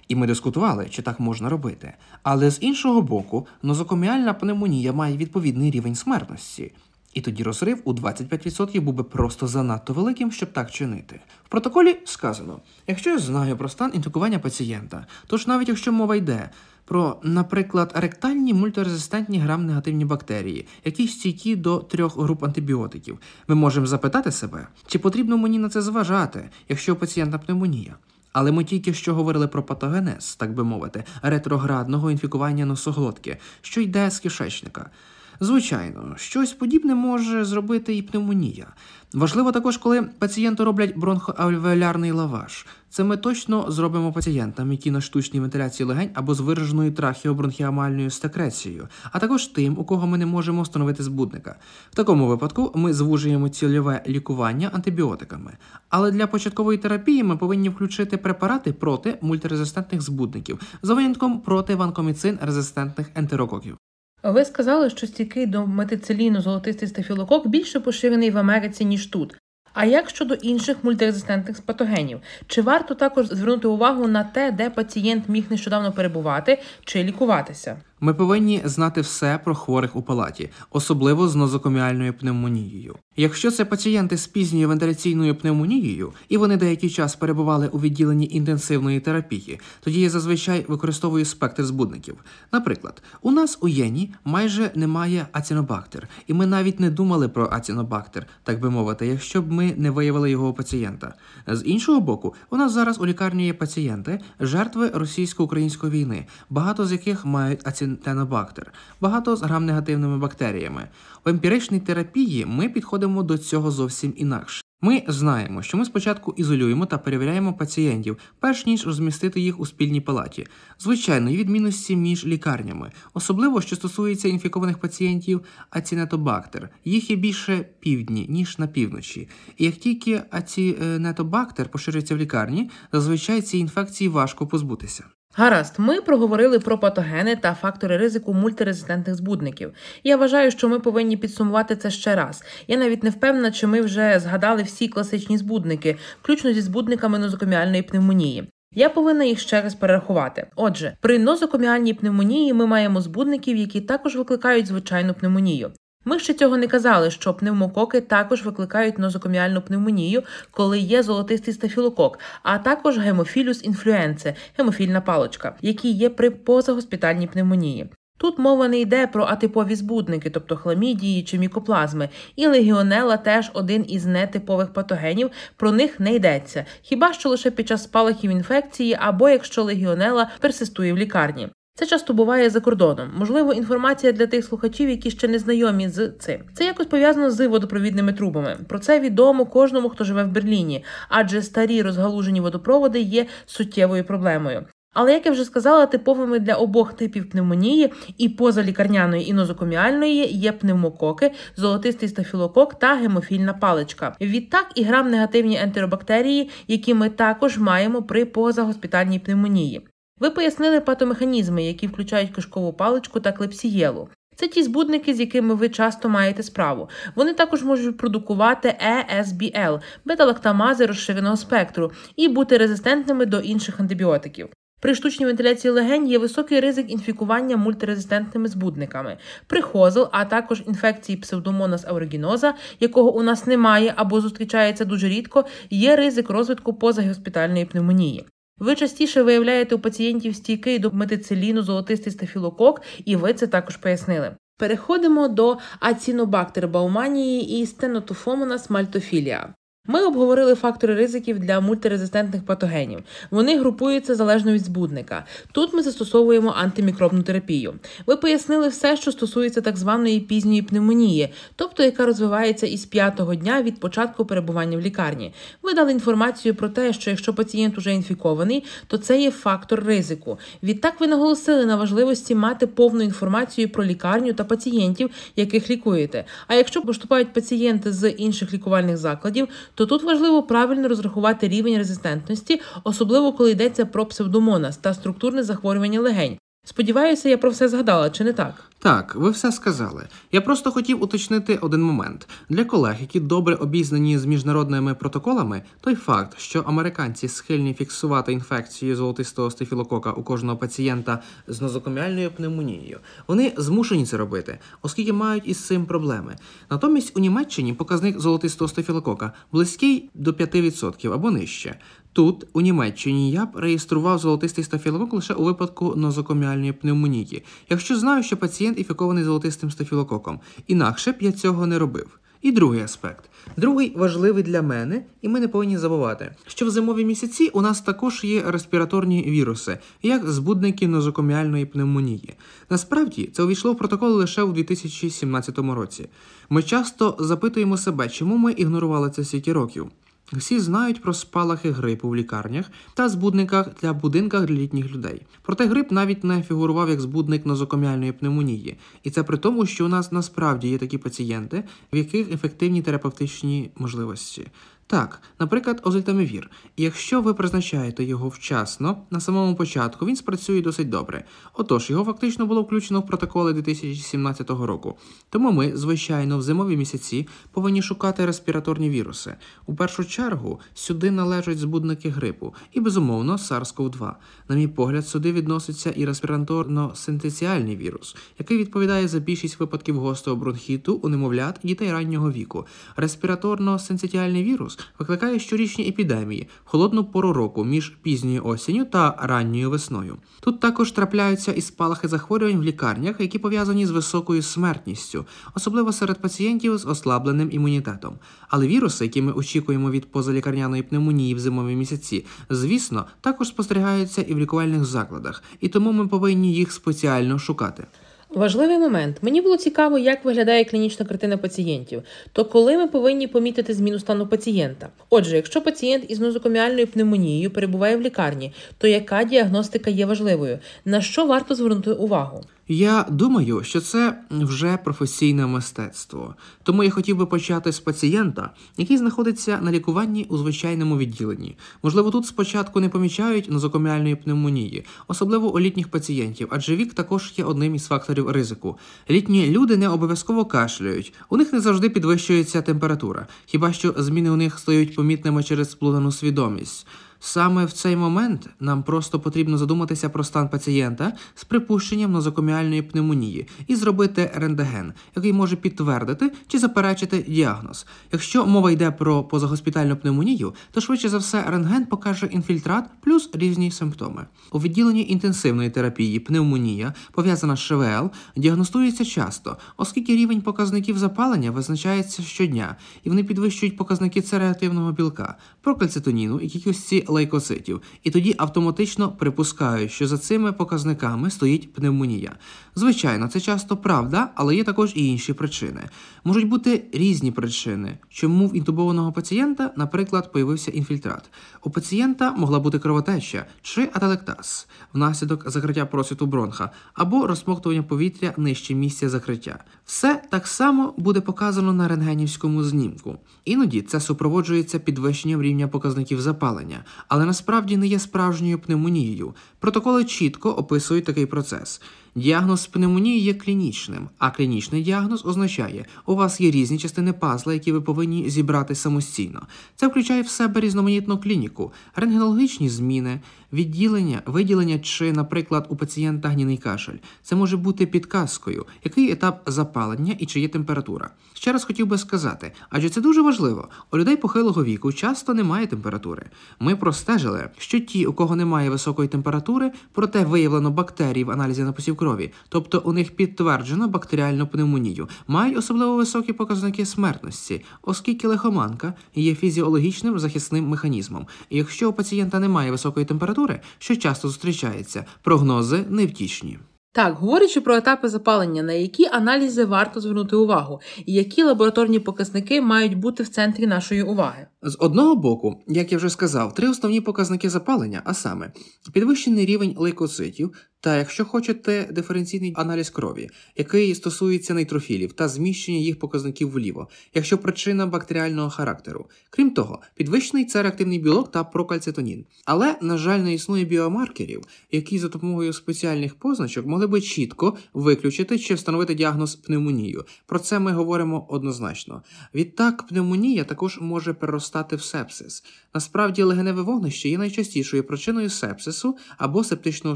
І ми дискутували, чи так можна робити. Але з іншого боку, нозокоміальна пневмонія має відповідний рівень смертності. І тоді розрив у 25% був би просто занадто великим, щоб так чинити. В протоколі сказано: якщо я знаю про стан інфікування пацієнта, тож навіть якщо мова йде про, наприклад, ректальні мультирезистентні грам-негативні бактерії, які стійкі до трьох груп антибіотиків. Ми можемо запитати себе, чи потрібно мені на це зважати, якщо у пацієнта пневмонія. Але ми тільки що говорили про патогенез, так би мовити, ретроградного інфікування носоглотки, що йде з кишечника. Звичайно, щось подібне може зробити і пневмонія. Важливо також, коли пацієнту роблять бронхоальвеолярний лаваж. Це ми точно зробимо пацієнтам, які на штучній вентиляції легень або з вираженою трахіобронхіамальною стекрецією, а також тим, у кого ми не можемо встановити збудника. В такому випадку ми звужуємо цільове лікування антибіотиками. Але для початкової терапії ми повинні включити препарати проти мультирезистентних збудників за винятком проти ванкоміцин резистентних ентерококів. Ви сказали, що стійкий до метициліну золотистий стафілокок більше поширений в Америці, ніж тут. А як щодо інших мультирезистентних патогенів? Чи варто також звернути увагу на те, де пацієнт міг нещодавно перебувати чи лікуватися? Ми повинні знати все про хворих у палаті, особливо з нозокоміальною пневмонією. Якщо це пацієнти з пізньою вентиляційною пневмонією, і вони деякий час перебували у відділенні інтенсивної терапії, тоді я зазвичай використовую спектр збудників. Наприклад, у нас у Єні майже немає ацінобактер, і ми навіть не думали про ацінобактер, так би мовити, якщо б ми не виявили його у пацієнта. З іншого боку, у нас зараз у лікарні є пацієнти, жертви російсько-української війни, багато з яких мають ацінобактер Тенобактер, багато з грам-негативними бактеріями. В емпіричній терапії ми підходимо до цього зовсім інакше. Ми знаємо, що ми спочатку ізолюємо та перевіряємо пацієнтів, перш ніж розмістити їх у спільній палаті. Звичайно, є відмінності між лікарнями, особливо що стосується інфікованих пацієнтів ацінетобактер. Їх є більше півдні, ніж на півночі. І як тільки ацінетобактер поширюється в лікарні, зазвичай ці інфекції важко позбутися. Гаразд, ми проговорили про патогени та фактори ризику мультирезистентних збудників. Я вважаю, що ми повинні підсумувати це ще раз. Я навіть не впевнена, чи ми вже згадали всі класичні збудники, включно зі збудниками нозокоміальної пневмонії. Я повинна їх ще раз перерахувати. Отже, при нозокоміальній пневмонії ми маємо збудників, які також викликають звичайну пневмонію. Ми ще цього не казали, що пневмококи також викликають нозокоміальну пневмонію, коли є золотистий стафілокок, а також гемофілюс інфлюенце, гемофільна палочка, які є при позагоспітальній пневмонії. Тут мова не йде про атипові збудники, тобто хламідії чи мікоплазми, і легіонела теж один із нетипових патогенів, про них не йдеться, хіба що лише під час спалахів інфекції або якщо легіонела персистує в лікарні. Це часто буває за кордоном. Можливо, інформація для тих слухачів, які ще не знайомі з цим. Це якось пов'язано з водопровідними трубами. Про це відомо кожному, хто живе в Берліні, адже старі розгалужені водопроводи є суттєвою проблемою. Але, як я вже сказала, типовими для обох типів пневмонії і позалікарняної і нозокоміальної є пневмококи, золотистий стафілокок та гемофільна паличка. Відтак і грам-негативні ентеробактерії, які ми також маємо при позагоспітальній пневмонії. Ви пояснили патомеханізми, які включають кишкову паличку та клепсієлу. Це ті збудники, з якими ви часто маєте справу. Вони також можуть продукувати ESBL, бета-лактамази розширеного спектру, і бути резистентними до інших антибіотиків. При штучній вентиляції легень є високий ризик інфікування мультирезистентними збудниками, прихозл, а також інфекції псевдомонас ауригіноза, якого у нас немає або зустрічається дуже рідко, є ризик розвитку позагоспітальної пневмонії. Ви частіше виявляєте у пацієнтів стійкий до метициліну золотистий стафілокок, і ви це також пояснили. Переходимо до ацінобактер бауманії і стенотофомона мальтофілія. Ми обговорили фактори ризиків для мультирезистентних патогенів. Вони групуються залежно від збудника. Тут ми застосовуємо антимікробну терапію. Ви пояснили все, що стосується так званої пізньої пневмонії, тобто яка розвивається із п'ятого дня від початку перебування в лікарні. Ви дали інформацію про те, що якщо пацієнт уже інфікований, то це є фактор ризику. Відтак ви наголосили на важливості мати повну інформацію про лікарню та пацієнтів, яких лікуєте. А якщо поступають пацієнти з інших лікувальних закладів, то тут важливо правильно розрахувати рівень резистентності, особливо коли йдеться про псевдомонас та структурне захворювання легень. Сподіваюся, я про все згадала, чи не так? Так, ви все сказали. Я просто хотів уточнити один момент для колег, які добре обізнані з міжнародними протоколами. Той факт, що американці схильні фіксувати інфекцію золотистого стафілокока у кожного пацієнта з нозокоміальною пневмонією, вони змушені це робити, оскільки мають із цим проблеми. Натомість у Німеччині показник золотистого стафілокока близький до 5% або нижче. Тут, у Німеччині, я б реєстрував золотистий стафілокок лише у випадку нозокоміальної пневмонії, якщо знаю, що пацієнт інфікований золотистим стафілококом. Інакше б я цього не робив. І другий аспект. Другий важливий для мене, і ми не повинні забувати, що в зимові місяці у нас також є респіраторні віруси, як збудники нозокоміальної пневмонії. Насправді це увійшло в протокол лише у 2017 році. Ми часто запитуємо себе, чому ми ігнорували це стільки років. Всі знають про спалахи грипу в лікарнях та збудниках для будинках для літніх людей. Проте грип навіть не фігурував як збудник нозокоміальної пневмонії, і це при тому, що у нас насправді є такі пацієнти, в яких ефективні терапевтичні можливості. Так, наприклад, озельтамивір. Якщо ви призначаєте його вчасно, на самому початку він спрацює досить добре. Отож, його фактично було включено в протоколи 2017 року. Тому ми, звичайно, в зимові місяці повинні шукати респіраторні віруси. У першу чергу сюди належать збудники грипу і, безумовно, SARS-CoV-2. На мій погляд, сюди відноситься і респіраторно-синтеціальний вірус, який відповідає за більшість випадків гострого бронхіту у немовлят і дітей раннього віку. Респіраторно-синцитіальний вірус викликає щорічні епідемії в холодну пору року між пізньою осінню та ранньою весною. Тут також трапляються і спалахи захворювань в лікарнях, які пов'язані з високою смертністю, особливо серед пацієнтів з ослабленим імунітетом. Але віруси, які ми очікуємо від позалікарняної пневмонії в зимові місяці, звісно, також спостерігаються і в лікувальних закладах, і тому ми повинні їх спеціально шукати. Важливий момент. Мені було цікаво, як виглядає клінічна картина пацієнтів. То коли ми повинні помітити зміну стану пацієнта? Отже, якщо пацієнт із нозокоміальною пневмонією перебуває в лікарні, то яка діагностика є важливою? На що варто звернути увагу? Я думаю, що це вже професійне мистецтво. Тому я хотів би почати з пацієнта, який знаходиться на лікуванні у звичайному відділенні. Можливо, тут спочатку не помічають нозокоміальної пневмонії, особливо у літніх пацієнтів, адже вік також є одним із факторів ризику. Літні люди не обов'язково кашляють, у них не завжди підвищується температура, хіба що зміни у них стають помітними через сплутану свідомість. Саме в цей момент нам просто потрібно задуматися про стан пацієнта з припущенням нозокоміальної пневмонії і зробити рентген, який може підтвердити чи заперечити діагноз. Якщо мова йде про позагоспітальну пневмонію, то швидше за все рентген покаже інфільтрат плюс різні симптоми. У відділенні інтенсивної терапії пневмонія, пов'язана з ШВЛ, діагностується часто, оскільки рівень показників запалення визначається щодня, і вони підвищують показники цереативного білка, прокальцитоніну і кількості лейкоцитів, і тоді автоматично припускають, що за цими показниками стоїть пневмонія. Звичайно, це часто правда, але є також і інші причини. Можуть бути різні причини, чому в інтубованого пацієнта, наприклад, появився інфільтрат. У пацієнта могла бути кровотеча чи ателектаз внаслідок закриття просвіту бронха або розсмоктування повітря нижче місця закриття. Все так само буде показано на рентгенівському знімку. Іноді це супроводжується підвищенням рівня показників запалення, але насправді не є справжньою пневмонією. Протоколи чітко описують такий процес. Діагноз пневмонії є клінічним, а клінічний діагноз означає, у вас є різні частини пазла, які ви повинні зібрати самостійно. Це включає в себе різноманітну клініку, рентгенологічні зміни, відділення, виділення чи, наприклад, у пацієнта гніний кашель. Це може бути підказкою, який етап запалення і чи є температура. Ще раз хотів би сказати, адже це дуже важливо. У людей похилого віку часто немає температури. Ми простежили, що ті, у кого немає високої температури, проте виявлено бактерії в аналізі написів крові, тобто у них підтверджено бактеріальну пневмонію, мають особливо високі показники смертності, оскільки лихоманка є фізіологічним захисним механізмом. І якщо у пацієнта немає високої температури, що часто зустрічається, прогнози невтішні. Так, говорячи про етапи запалення, на які аналізи варто звернути увагу, і які лабораторні показники мають бути в центрі нашої уваги. З одного боку, як я вже сказав, три основні показники запалення, а саме підвищений рівень лейкоцитів, та якщо хочете диференційний аналіз крові, який стосується нейтрофілів та зміщення їх показників вліво, якщо причина бактеріального характеру. Крім того, підвищений це реактивний білок та прокальцитонін. Але, на жаль, не існує біомаркерів, які за допомогою спеціальних позначок могли би чітко виключити чи встановити діагноз пневмонію. Про це ми говоримо однозначно. Відтак, пневмонія також може переростати переростати в сепсис. Насправді, легеневе вогнище є найчастішою причиною сепсису або септичного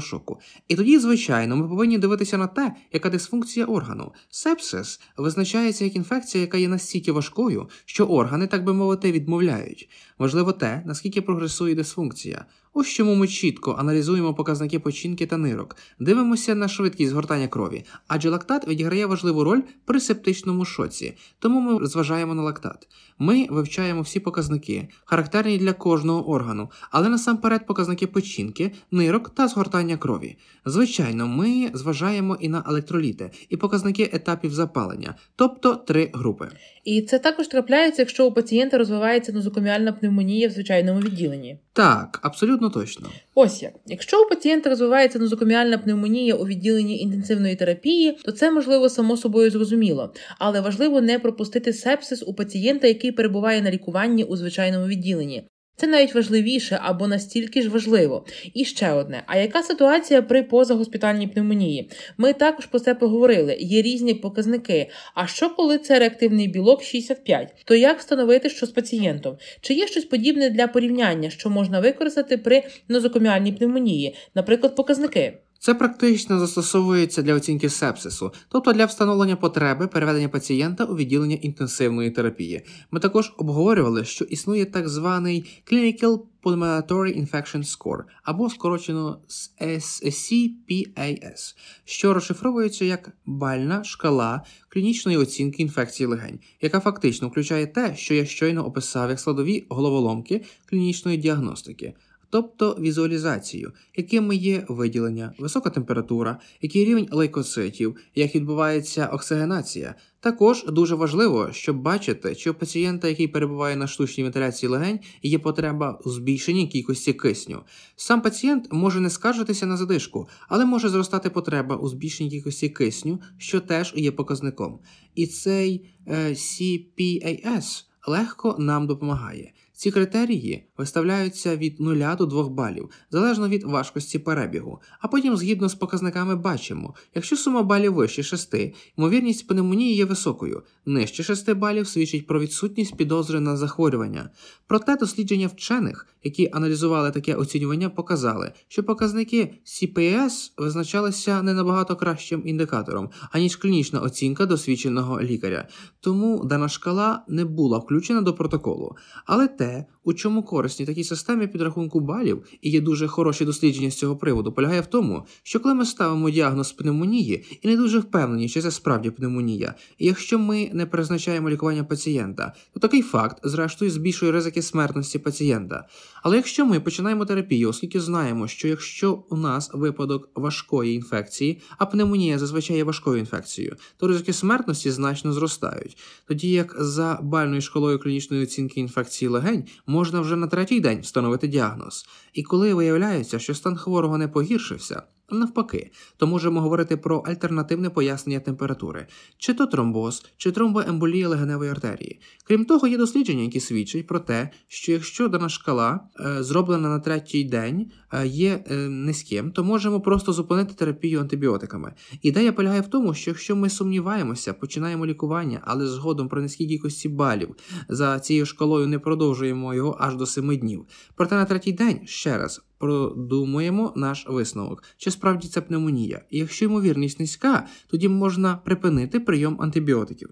шоку. І тоді, звичайно, ми повинні дивитися на те, яка дисфункція органу. Сепсис визначається як інфекція, яка є настільки важкою, що органи, так би мовити, відмовляють. Важливо те, наскільки прогресує дисфункція. Ось чому ми чітко аналізуємо показники печінки та нирок, дивимося на швидкість згортання крові, адже лактат відіграє важливу роль при септичному шоці, тому ми зважаємо на лактат. Ми вивчаємо всі показники, характерні для кожного органу, але насамперед показники печінки, нирок та згортання крові. Звичайно, ми зважаємо і на електроліти, і показники етапів запалення, тобто три групи. І це також трапляється, якщо у пацієнта розвивається нозокоміальна пневмонія в звичайному відділенні. Так, абсолютно точно. Ось як. Якщо у пацієнта розвивається нозокоміальна пневмонія у відділенні інтенсивної терапії, то це можливо само собою зрозуміло, але важливо не пропустити сепсис у пацієнта, який перебуває на лікуванні у звичайному відділенні. Це навіть важливіше або настільки ж важливо. І ще одне: а яка ситуація при позагоспітальній пневмонії? Ми також про це поговорили. Є різні показники. А що коли це реактивний білок 65? То як встановити, що з пацієнтом? Чи є щось подібне для порівняння, що можна використати при нозокоміальній пневмонії, наприклад, показники? Це практично застосовується для оцінки сепсису, тобто для встановлення потреби переведення пацієнта у відділення інтенсивної терапії. Ми також обговорювали, що існує так званий Clinical Pulmonary Infection Score, або скорочено SCPAS, що розшифровується як бальна шкала клінічної оцінки інфекції легень, яка фактично включає те, що я щойно описав як складові головоломки клінічної діагностики тобто візуалізацію, якими є виділення, висока температура, який рівень лейкоцитів, як відбувається оксигенація. Також дуже важливо, щоб бачити, чи у пацієнта, який перебуває на штучній вентиляції легень, є потреба у збільшенні кількості кисню. Сам пацієнт може не скаржитися на задишку, але може зростати потреба у збільшенні кількості кисню, що теж є показником. І цей е, CPAS легко нам допомагає. Ці критерії виставляються від 0 до 2 балів, залежно від важкості перебігу, а потім, згідно з показниками, бачимо, якщо сума балів вище 6, ймовірність пневмонії є високою, нижче 6 балів свідчить про відсутність підозри на захворювання. Проте дослідження вчених, які аналізували таке оцінювання, показали, що показники CPS визначалися не набагато кращим індикатором, аніж клінічна оцінка досвідченого лікаря. Тому дана шкала не була включена до протоколу. Але те, Yeah. У чому корисні такі системи підрахунку балів, і є дуже хороші дослідження з цього приводу, полягає в тому, що коли ми ставимо діагноз пневмонії і не дуже впевнені, чи це справді пневмонія, і якщо ми не призначаємо лікування пацієнта, то такий факт, зрештою, збільшує ризики смертності пацієнта. Але якщо ми починаємо терапію, оскільки знаємо, що якщо у нас випадок важкої інфекції, а пневмонія зазвичай є важкою інфекцією, то ризики смертності значно зростають. Тоді як за бальною школою клінічної оцінки інфекції легень можна вже на третій день встановити діагноз. І коли виявляється, що стан хворого не погіршився, Навпаки, то можемо говорити про альтернативне пояснення температури, чи то тромбоз, чи тромбоемболія легеневої артерії. Крім того, є дослідження, які свідчать про те, що якщо дана шкала, е, зроблена на третій день, е, є е, низьким, то можемо просто зупинити терапію антибіотиками. Ідея полягає в тому, що якщо ми сумніваємося, починаємо лікування, але згодом при низькій кількості балів за цією шкалою не продовжуємо його аж до семи днів. Проте на третій день ще раз продумуємо наш висновок, чи справді це пневмонія. І якщо ймовірність низька, тоді можна припинити прийом антибіотиків.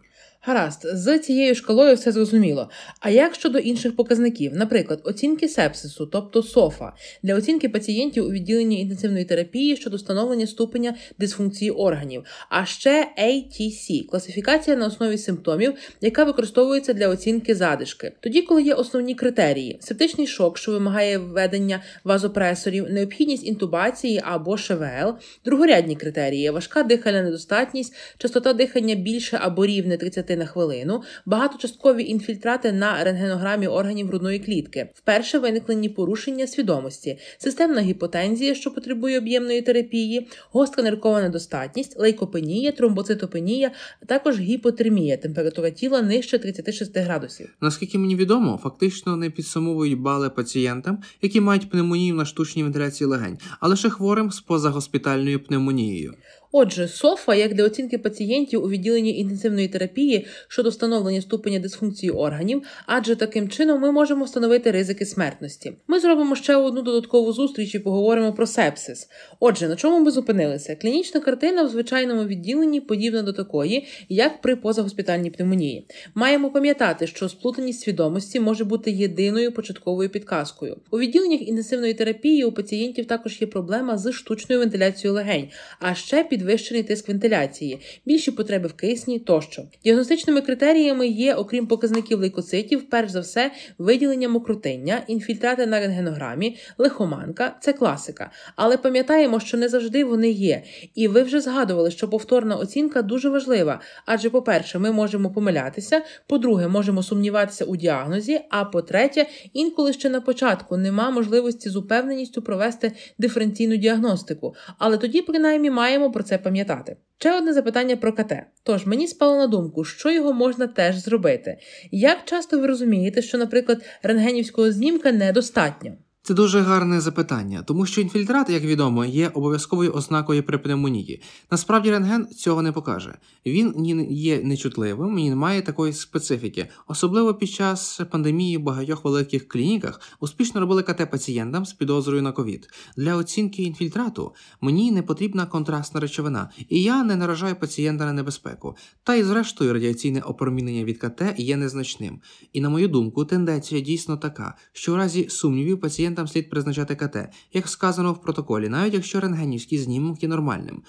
Гаразд, з цією шкалою все зрозуміло. А як щодо інших показників, наприклад, оцінки сепсису, тобто СОФА, для оцінки пацієнтів у відділенні інтенсивної терапії щодо встановлення ступеня дисфункції органів, а ще ATC класифікація на основі симптомів, яка використовується для оцінки задишки. Тоді, коли є основні критерії: септичний шок, що вимагає введення вазопресорів, необхідність інтубації або ШВЛ, другорядні критерії, важка дихальна недостатність, частота дихання більше або рівне 30 на хвилину, багаточасткові інфільтрати на рентгенограмі органів грудної клітки, вперше виникнені порушення свідомості, системна гіпотензія, що потребує об'ємної терапії, гостра ниркова недостатність, лейкопенія, тромбоцитопенія, також гіпотермія, температура тіла нижче 36 градусів. Наскільки мені відомо, фактично не підсумовують бали пацієнтам, які мають пневмонію на штучній вентиляції легень, а лише хворим з позагоспітальною пневмонією. Отже, СОФА, як для оцінки пацієнтів у відділенні інтенсивної терапії щодо встановлення ступеня дисфункції органів, адже таким чином ми можемо встановити ризики смертності. Ми зробимо ще одну додаткову зустріч і поговоримо про сепсис. Отже, на чому ми зупинилися? Клінічна картина в звичайному відділенні подібна до такої, як при позагоспітальній пневмонії. Маємо пам'ятати, що сплутаність свідомості може бути єдиною початковою підказкою. У відділеннях інтенсивної терапії у пацієнтів також є проблема з штучною вентиляцією легень, а ще підвищений тиск вентиляції, більші потреби в кисні тощо. Діагностичними критеріями є, окрім показників лейкоцитів, перш за все, виділення мокротиння, інфільтрати на рентгенограмі, лихоманка це класика. Але пам'ятаємо, що не завжди вони є. І ви вже згадували, що повторна оцінка дуже важлива. Адже, по-перше, ми можемо помилятися, по-друге, можемо сумніватися у діагнозі. А по-третє, інколи ще на початку нема можливості з упевненістю провести диференційну діагностику. Але тоді, принаймні, маємо про пам'ятати. Ще одне запитання про КТ. Тож мені спало на думку, що його можна теж зробити. Як часто ви розумієте, що, наприклад, рентгенівського знімка недостатньо? Це дуже гарне запитання, тому що інфільтрат, як відомо, є обов'язковою ознакою при пневмонії. Насправді рентген цього не покаже. Він ні є нечутливим, ні не має такої специфіки. Особливо під час пандемії в багатьох великих клініках успішно робили КТ пацієнтам з підозрою на ковід. Для оцінки інфільтрату мені не потрібна контрастна речовина, і я не наражаю пацієнта на небезпеку. Та й зрештою радіаційне опромінення від КТ є незначним. І на мою думку, тенденція дійсно така, що в разі сумнівів пацієнт пацієнтам слід призначати КТ, як сказано в протоколі, навіть якщо рентгенівський знімок є нормальним.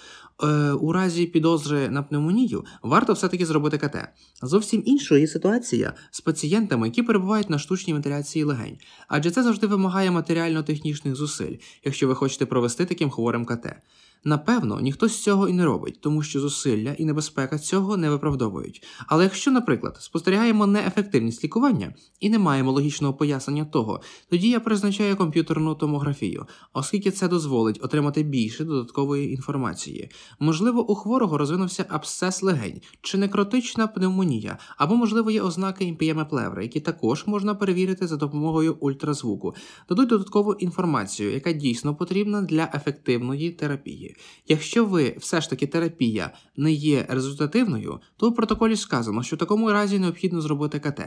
Е, У разі підозри на пневмонію варто все-таки зробити КТ. Зовсім іншою є ситуація з пацієнтами, які перебувають на штучній вентиляції легень, адже це завжди вимагає матеріально-технічних зусиль, якщо ви хочете провести таким хворим КТ. Напевно, ніхто з цього і не робить, тому що зусилля і небезпека цього не виправдовують. Але якщо, наприклад, спостерігаємо неефективність лікування і не маємо логічного пояснення того, тоді я призначаю комп'ютерну томографію, оскільки це дозволить отримати більше додаткової інформації. Можливо, у хворого розвинувся абсцес легень чи некротична пневмонія, або, можливо, є ознаки імпієми плеври, які також можна перевірити за допомогою ультразвуку, дадуть додаткову інформацію, яка дійсно потрібна для ефективної терапії. Якщо ви все ж таки терапія не є результативною, то в протоколі сказано, що в такому разі необхідно зробити КТ,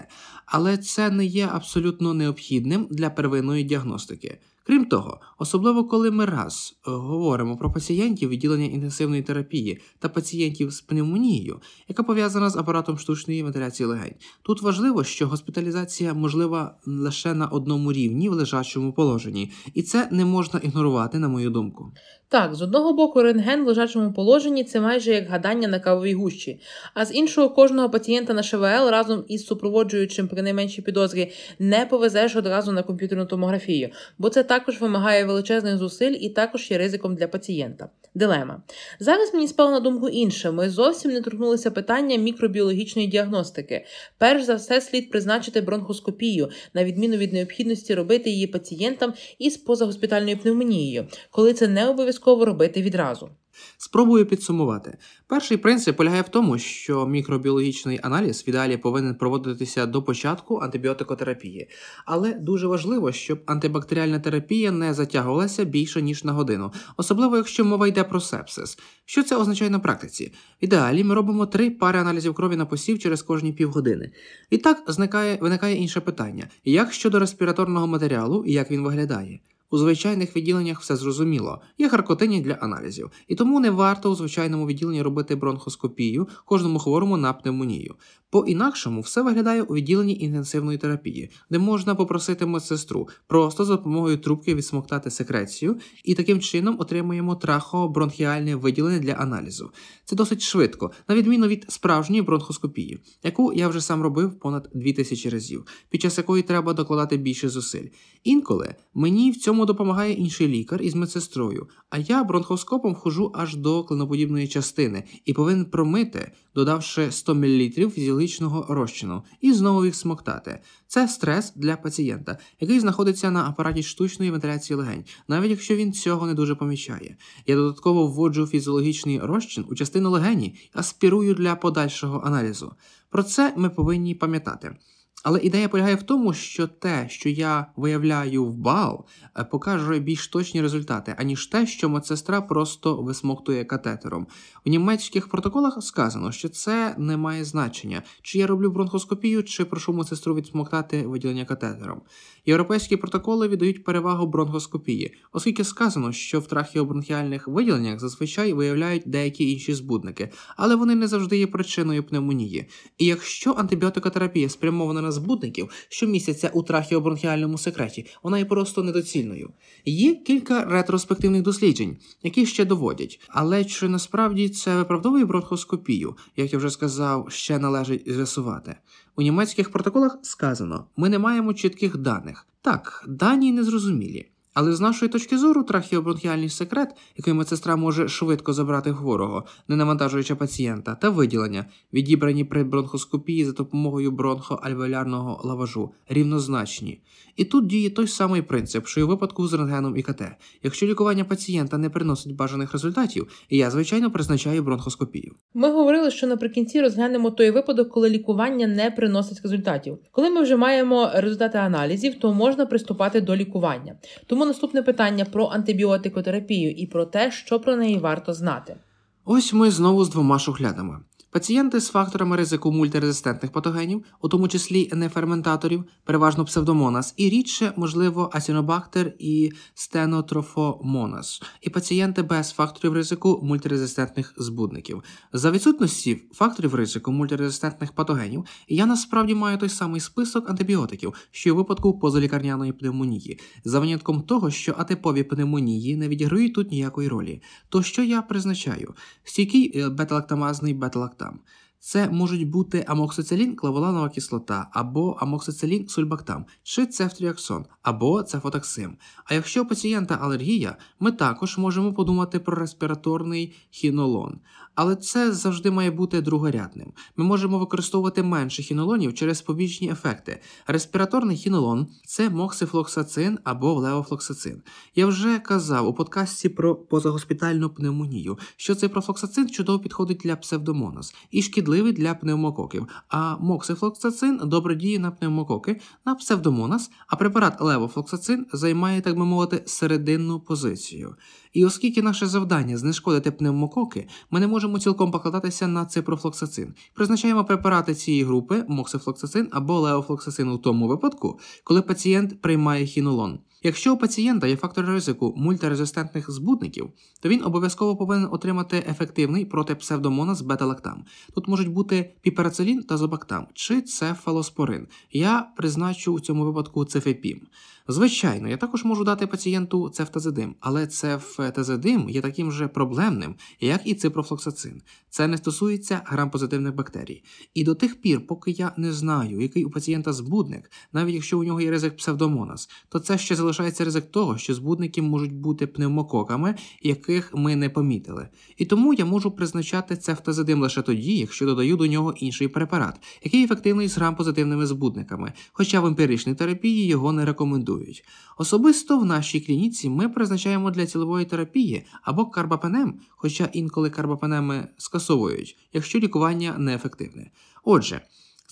але це не є абсолютно необхідним для первинної діагностики. Крім того, особливо коли ми раз е, говоримо про пацієнтів відділення інтенсивної терапії та пацієнтів з пневмонією, яка пов'язана з апаратом штучної вентиляції легень, тут важливо, що госпіталізація можлива лише на одному рівні в лежачому положенні, і це не можна ігнорувати, на мою думку. Так, з одного боку, рентген в лежачому положенні це майже як гадання на кавовій гущі, а з іншого кожного пацієнта на ШВЛ разом із супроводжуючим при найменшій підозрі не повезеш одразу на комп'ютерну томографію, бо це також вимагає величезних зусиль і також є ризиком для пацієнта. Дилема. Зараз мені спало на думку інше. Ми зовсім не торкнулися питання мікробіологічної діагностики. Перш за все, слід призначити бронхоскопію, на відміну від необхідності робити її пацієнтам із позагоспітальною пневмонією, коли це не обов'язково робити відразу. Спробую підсумувати. Перший принцип полягає в тому, що мікробіологічний аналіз в ідеалі повинен проводитися до початку антибіотикотерапії, але дуже важливо, щоб антибактеріальна терапія не затягувалася більше ніж на годину, особливо якщо мова йде про сепсис. Що це означає на практиці? В ідеалі ми робимо три пари аналізів крові на посів через кожні півгодини. І так зникає, виникає інше питання: як щодо респіраторного матеріалу і як він виглядає? У звичайних відділеннях все зрозуміло, є харкотині для аналізів, і тому не варто у звичайному відділенні робити бронхоскопію кожному хворому на пневмонію. По інакшому все виглядає у відділенні інтенсивної терапії, де можна попросити медсестру просто за допомогою трубки відсмоктати секрецію, і таким чином отримуємо трахобронхіальне виділення для аналізу. Це досить швидко, на відміну від справжньої бронхоскопії, яку я вже сам робив понад 2000 разів, під час якої треба докладати більше зусиль. Інколи мені в цьому допомагає інший лікар із медсестрою, а я бронхоскопом вхожу аж до клиноподібної частини і повинен промити, додавши 100 мл фізіологічного розчину, і знову їх смоктати. Це стрес для пацієнта, який знаходиться на апараті штучної вентиляції легень, навіть якщо він цього не дуже помічає. Я додатково вводжу фізіологічний розчин у частину легені аспірую для подальшого аналізу. Про це ми повинні пам'ятати. Але ідея полягає в тому, що те, що я виявляю в бал, е, покаже більш точні результати, аніж те, що медсестра просто висмоктує катетером. У німецьких протоколах сказано, що це не має значення, чи я роблю бронхоскопію, чи прошу медсестру відсмоктати виділення катетером. Європейські протоколи віддають перевагу бронхоскопії, оскільки сказано, що в трахіобронхіальних виділеннях зазвичай виявляють деякі інші збудники, але вони не завжди є причиною пневмонії. І якщо антибіотикотерапія спрямована на збудників, що містяться у трахіобронхіальному секреті, вона є просто недоцільною. Є кілька ретроспективних досліджень, які ще доводять, але чи насправді це виправдовує бронхоскопію, як я вже сказав, ще належить з'ясувати. У німецьких протоколах сказано: ми не маємо чітких даних. Так, дані незрозумілі. Але з нашої точки зору, трахіобронхіальний секрет, який медсестра може швидко забрати хворого, не навантажуючи пацієнта, та виділення, відібрані при бронхоскопії за допомогою бронхоальвеолярного лаважу, рівнозначні. І тут діє той самий принцип, що й у випадку з рентгеном і КТ. Якщо лікування пацієнта не приносить бажаних результатів, я звичайно призначаю бронхоскопію. Ми говорили, що наприкінці розглянемо той випадок, коли лікування не приносить результатів. Коли ми вже маємо результати аналізів, то можна приступати до лікування. Тому наступне питання про антибіотикотерапію і про те, що про неї варто знати. Ось ми знову з двома шухлядами. Пацієнти з факторами ризику мультирезистентних патогенів, у тому числі неферментаторів, переважно псевдомонас, і рідше, можливо, асінобактер і стенотрофомонас, і пацієнти без факторів ризику мультирезистентних збудників. За відсутності факторів ризику мультирезистентних патогенів, я насправді маю той самий список антибіотиків, що у випадку позалікарняної пневмонії, за винятком того, що атипові пневмонії не відіграють тут ніякої ролі. То що я призначаю? Стійкий е, бета-лактамазний бета-лактам. Це можуть бути амоксицилін, клаволанова кислота, або амоксицилін сульбактам, чи цефтріаксон, або цефотаксим. А якщо у пацієнта алергія, ми також можемо подумати про респіраторний хінолон. Але це завжди має бути другорядним. Ми можемо використовувати менше хінолонів через побічні ефекти. Респіраторний хінолон це моксифлоксацин або левофлоксацин. Я вже казав у подкасті про позагоспітальну пневмонію, що цей профлоксацин чудово підходить для псевдомонас і шкідливий для пневмококів. А моксифлоксацин добре діє на пневмококи, на псевдомонас, а препарат левофлоксацин займає, так би мовити, серединну позицію. І оскільки наше завдання знешкодити пневмококи, ми не можемо цілком покладатися на ципрофлоксацин. Призначаємо препарати цієї групи моксифлоксацин або леофлоксацин у тому випадку, коли пацієнт приймає хінолон. Якщо у пацієнта є фактор ризику мультирезистентних збудників, то він обов'язково повинен отримати ефективний проти псевдомонас бета-лактам. Тут можуть бути піперацилін та зобактам чи цефалоспорин. Я призначу у цьому випадку цефепім. Звичайно, я також можу дати пацієнту цефтазидим, але цефтазидим є таким же проблемним, як і ципрофлоксацин. Це не стосується грампозитивних бактерій. І до тих пір, поки я не знаю, який у пацієнта збудник, навіть якщо у нього є ризик псевдомонас, то це ще залишається ризик того, що збудники можуть бути пневмококами, яких ми не помітили. І тому я можу призначати цефтазидим лише тоді, якщо додаю до нього інший препарат, який ефективний з грампозитивними збудниками, хоча в емпіричній терапії його не рекомендують. Особисто в нашій клініці ми призначаємо для цілової терапії або карбапенем, хоча інколи карбапенеми скасовують, якщо лікування неефективне. Отже.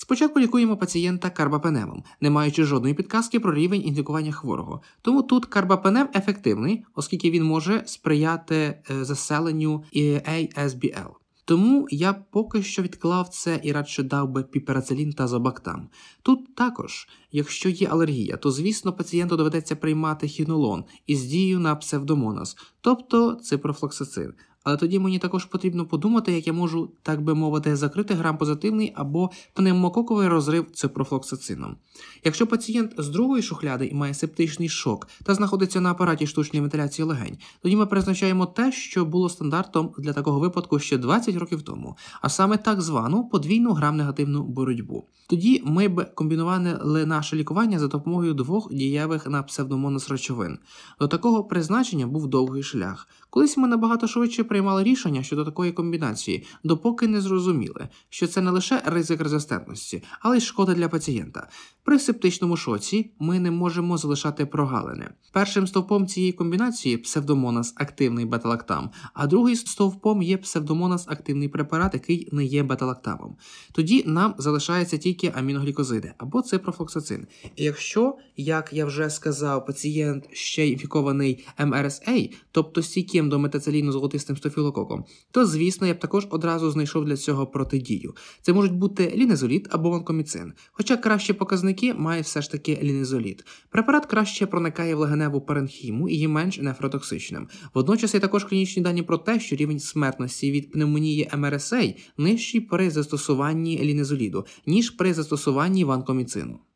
Спочатку лікуємо пацієнта карбапенемом, не маючи жодної підказки про рівень інфікування хворого. Тому тут карбапенем ефективний, оскільки він може сприяти е, заселенню ASBL. Тому я поки що відклав це і радше дав би піперацилін та зобактам. Тут також, якщо є алергія, то звісно пацієнту доведеться приймати хінолон із дією на псевдомонас, тобто ципрофлоксацин. Але тоді мені також потрібно подумати, як я можу, так би мовити, закрити грам-позитивний або пневмококовий розрив ципрофлоксацином. Якщо пацієнт з другої шухляди і має септичний шок та знаходиться на апараті штучної вентиляції легень, тоді ми призначаємо те, що було стандартом для такого випадку ще 20 років тому, а саме так звану подвійну грам-негативну боротьбу. Тоді ми б комбінували наше лікування за допомогою двох дієвих на псевдомонос речовин. До такого призначення був довгий шлях. Колись ми набагато швидше приймали рішення щодо такої комбінації, допоки не зрозуміли, що це не лише ризик резистентності, але й шкода для пацієнта. При септичному шоці ми не можемо залишати прогалини. Першим стовпом цієї комбінації псевдомонас активний беталактам, а другий стовпом є псевдомонас активний препарат, який не є беталактамом. Тоді нам залишається тільки аміноглікозиди або ципрофлоксацин. І якщо, як я вже сказав, пацієнт ще інфікований МРСА, тобто стійким до метацеліну золотистим стофілококом, то звісно я б також одразу знайшов для цього протидію. Це можуть бути лінезоліт або ванкоміцин, хоча кращі показники має все ж таки лінезоліт. Препарат краще проникає в легеневу паренхіму і є менш нефротоксичним. Водночас є також клінічні дані про те, що рівень смертності від пневмонії МРСА нижчий при застосуванні лінезоліду, ніж при застосуванні ванкоміцину.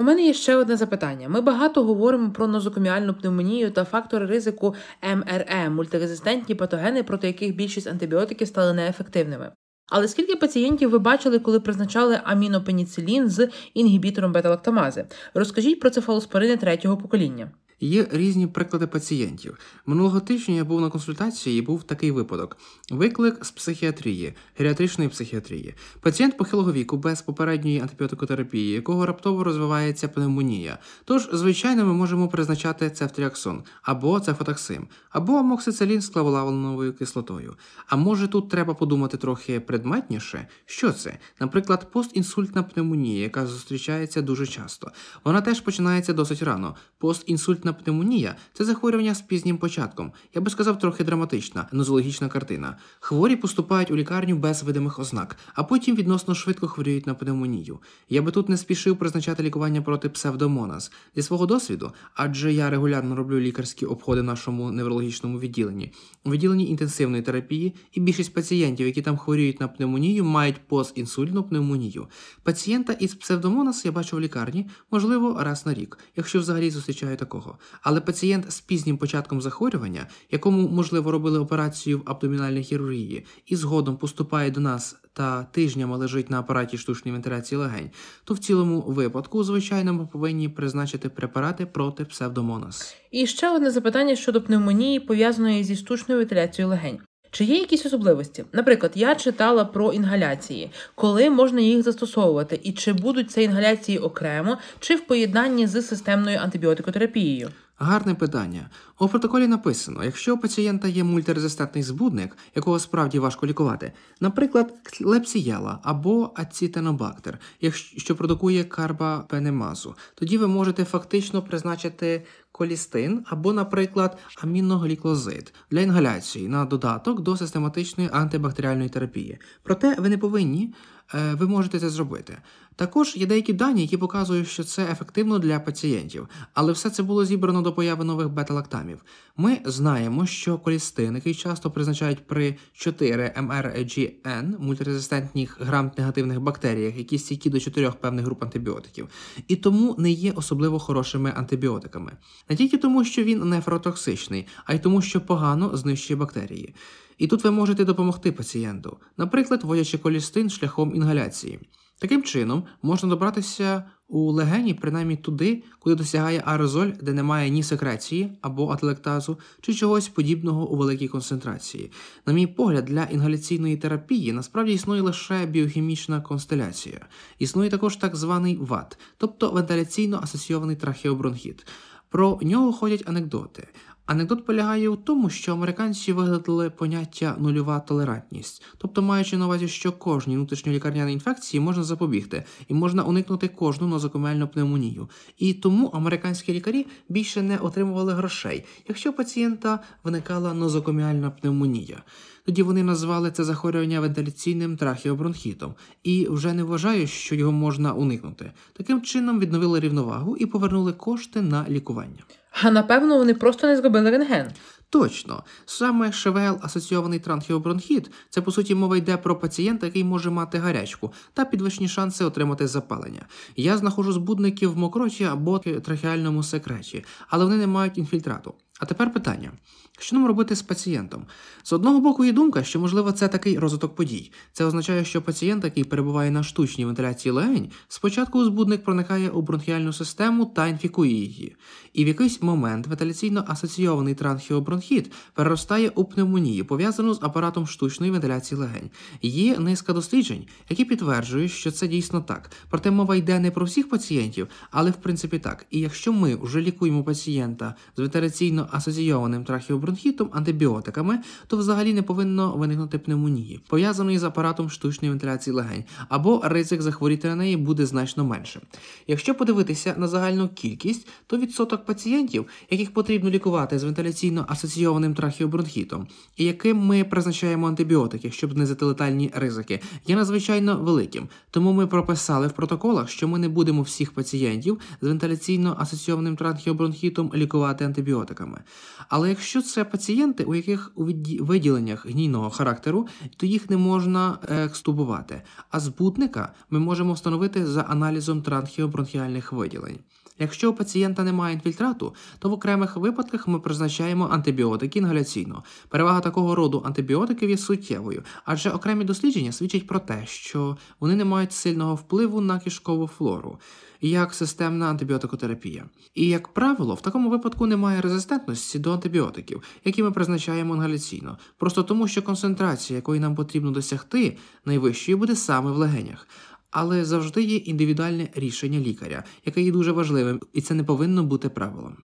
У мене є ще одне запитання. Ми багато говоримо про нозокоміальну пневмонію та фактори ризику МРЕ, мультирезистентні патогени, проти яких більшість антибіотиків стали неефективними. Але скільки пацієнтів ви бачили, коли призначали амінопеніцилін з інгібітором бета-лактамази? Розкажіть про цефалоспорини третього покоління. Є різні приклади пацієнтів. Минулого тижня я був на консультації і був такий випадок: виклик з психіатрії, геріатричної психіатрії. Пацієнт похилого віку без попередньої антибіотикотерапії, якого раптово розвивається пневмонія. Тож, звичайно, ми можемо призначати цефтріаксон або цефотаксим, або амоксицилін з клаволавленовою кислотою. А може тут треба подумати трохи предметніше, що це? Наприклад, постінсультна пневмонія, яка зустрічається дуже часто. Вона теж починається досить рано. Постінсультна пневмонія це захворювання з пізнім початком. Я би сказав, трохи драматична, нозологічна картина. Хворі поступають у лікарню без видимих ознак, а потім відносно швидко хворіють на пневмонію. Я би тут не спішив призначати лікування проти псевдомонас зі свого досвіду, адже я регулярно роблю лікарські обходи в нашому неврологічному відділенні. У відділенні інтенсивної терапії і більшість пацієнтів, які там хворіють на пневмонію, мають постінсультну пневмонію. Пацієнта із псевдомонас я бачу в лікарні, можливо, раз на рік, якщо взагалі зустрічаю такого. Але пацієнт з пізнім початком захворювання, якому можливо робили операцію в абдомінальній хірургії, і згодом поступає до нас та тижнями лежить на апараті штучної вентиляції легень, то в цілому випадку, звичайно, ми повинні призначити препарати проти псевдомонас. І ще одне запитання щодо пневмонії, пов'язаної зі штучною вентиляцією легень. Чи є якісь особливості? Наприклад, я читала про інгаляції, коли можна їх застосовувати, і чи будуть це інгаляції окремо, чи в поєднанні з системною антибіотикотерапією? Гарне питання. У протоколі написано: якщо у пацієнта є мультирезистентний збудник, якого справді важко лікувати, наприклад, лепсієла або ацетенобактер, що продукує карбапенемазу, тоді ви можете фактично призначити колістин або, наприклад, аміногліклозид для інгаляції на додаток до систематичної антибактеріальної терапії. Проте ви не повинні. Ви можете це зробити. Також є деякі дані, які показують, що це ефективно для пацієнтів, але все це було зібрано до появи нових бета-лактамів. Ми знаємо, що колістин, який часто призначають при 4 MRGN, мультирезистентних грамт-негативних бактеріях, які стійкі до 4 певних груп антибіотиків, і тому не є особливо хорошими антибіотиками. Не тільки тому, що він нефротоксичний, а й тому, що погано знищує бактерії. І тут ви можете допомогти пацієнту, наприклад, вводячи колістин шляхом інгаляції. Таким чином, можна добратися у легені, принаймні туди, куди досягає аерозоль, де немає ні секреції або ателектазу, чи чогось подібного у великій концентрації. На мій погляд, для інгаляційної терапії насправді існує лише біохімічна констеляція. Існує також так званий ВАТ, тобто вентиляційно асоційований трахеобронхіт. Про нього ходять анекдоти. Анекдот полягає у тому, що американці вигадали поняття нульова толерантність, тобто маючи на увазі, що кожній внутрішньолікарняній інфекції можна запобігти і можна уникнути кожну нозокомельну пневмонію. І тому американські лікарі більше не отримували грошей, якщо у пацієнта виникала нозокоміальна пневмонія. Тоді вони назвали це захворювання вентиляційним трахеобронхітом і вже не вважають, що його можна уникнути. Таким чином відновили рівновагу і повернули кошти на лікування. А напевно, вони просто не зробили рентген. Точно, саме ШВЛ асоційований транхіобронхіт, – це по суті мова йде про пацієнта, який може мати гарячку та підвищені шанси отримати запалення. Я знаходжу збудники в мокроті або трахеальному секреті, але вони не мають інфільтрату. А тепер питання: що нам робити з пацієнтом? З одного боку, є думка, що, можливо, це такий розвиток подій. Це означає, що пацієнт, який перебуває на штучній вентиляції легень, спочатку збудник проникає у бронхіальну систему та інфікує її. І в якийсь момент вентиляційно асоційований транхіобронхіт переростає у пневмонію, пов'язану з апаратом штучної вентиляції легень. Є низка досліджень, які підтверджують, що це дійсно так. Проте мова йде не про всіх пацієнтів, але в принципі так. І якщо ми вже лікуємо пацієнта з вентиляційно асоційованим трахіобронхітом антибіотиками, то взагалі не повинно виникнути пневмонії, пов'язаної з апаратом штучної вентиляції легень, або ризик захворіти на неї буде значно менше. Якщо подивитися на загальну кількість, то відсоток пацієнтів, яких потрібно лікувати з вентиляційно асоційованим трахіобронхітом, і яким ми призначаємо антибіотики, щоб знизити летальні ризики, є надзвичайно великим. Тому ми прописали в протоколах, що ми не будемо всіх пацієнтів з вентиляційно асоційованим трахіобронхітом лікувати антибіотиками. Але якщо це пацієнти, у яких у виділеннях гнійного характеру, то їх не можна екстубувати. А збутника ми можемо встановити за аналізом транхіобронхіальних виділень. Якщо у пацієнта немає інфільтрату, то в окремих випадках ми призначаємо антибіотики інгаляційно. Перевага такого роду антибіотиків є суттєвою, адже окремі дослідження свідчать про те, що вони не мають сильного впливу на кишкову флору. Як системна антибіотикотерапія. І, як правило, в такому випадку немає резистентності до антибіотиків, які ми призначаємо інгаляційно, просто тому, що концентрація, якої нам потрібно досягти, найвищою буде саме в легенях. Але завжди є індивідуальне рішення лікаря, яке є дуже важливим, і це не повинно бути правилом.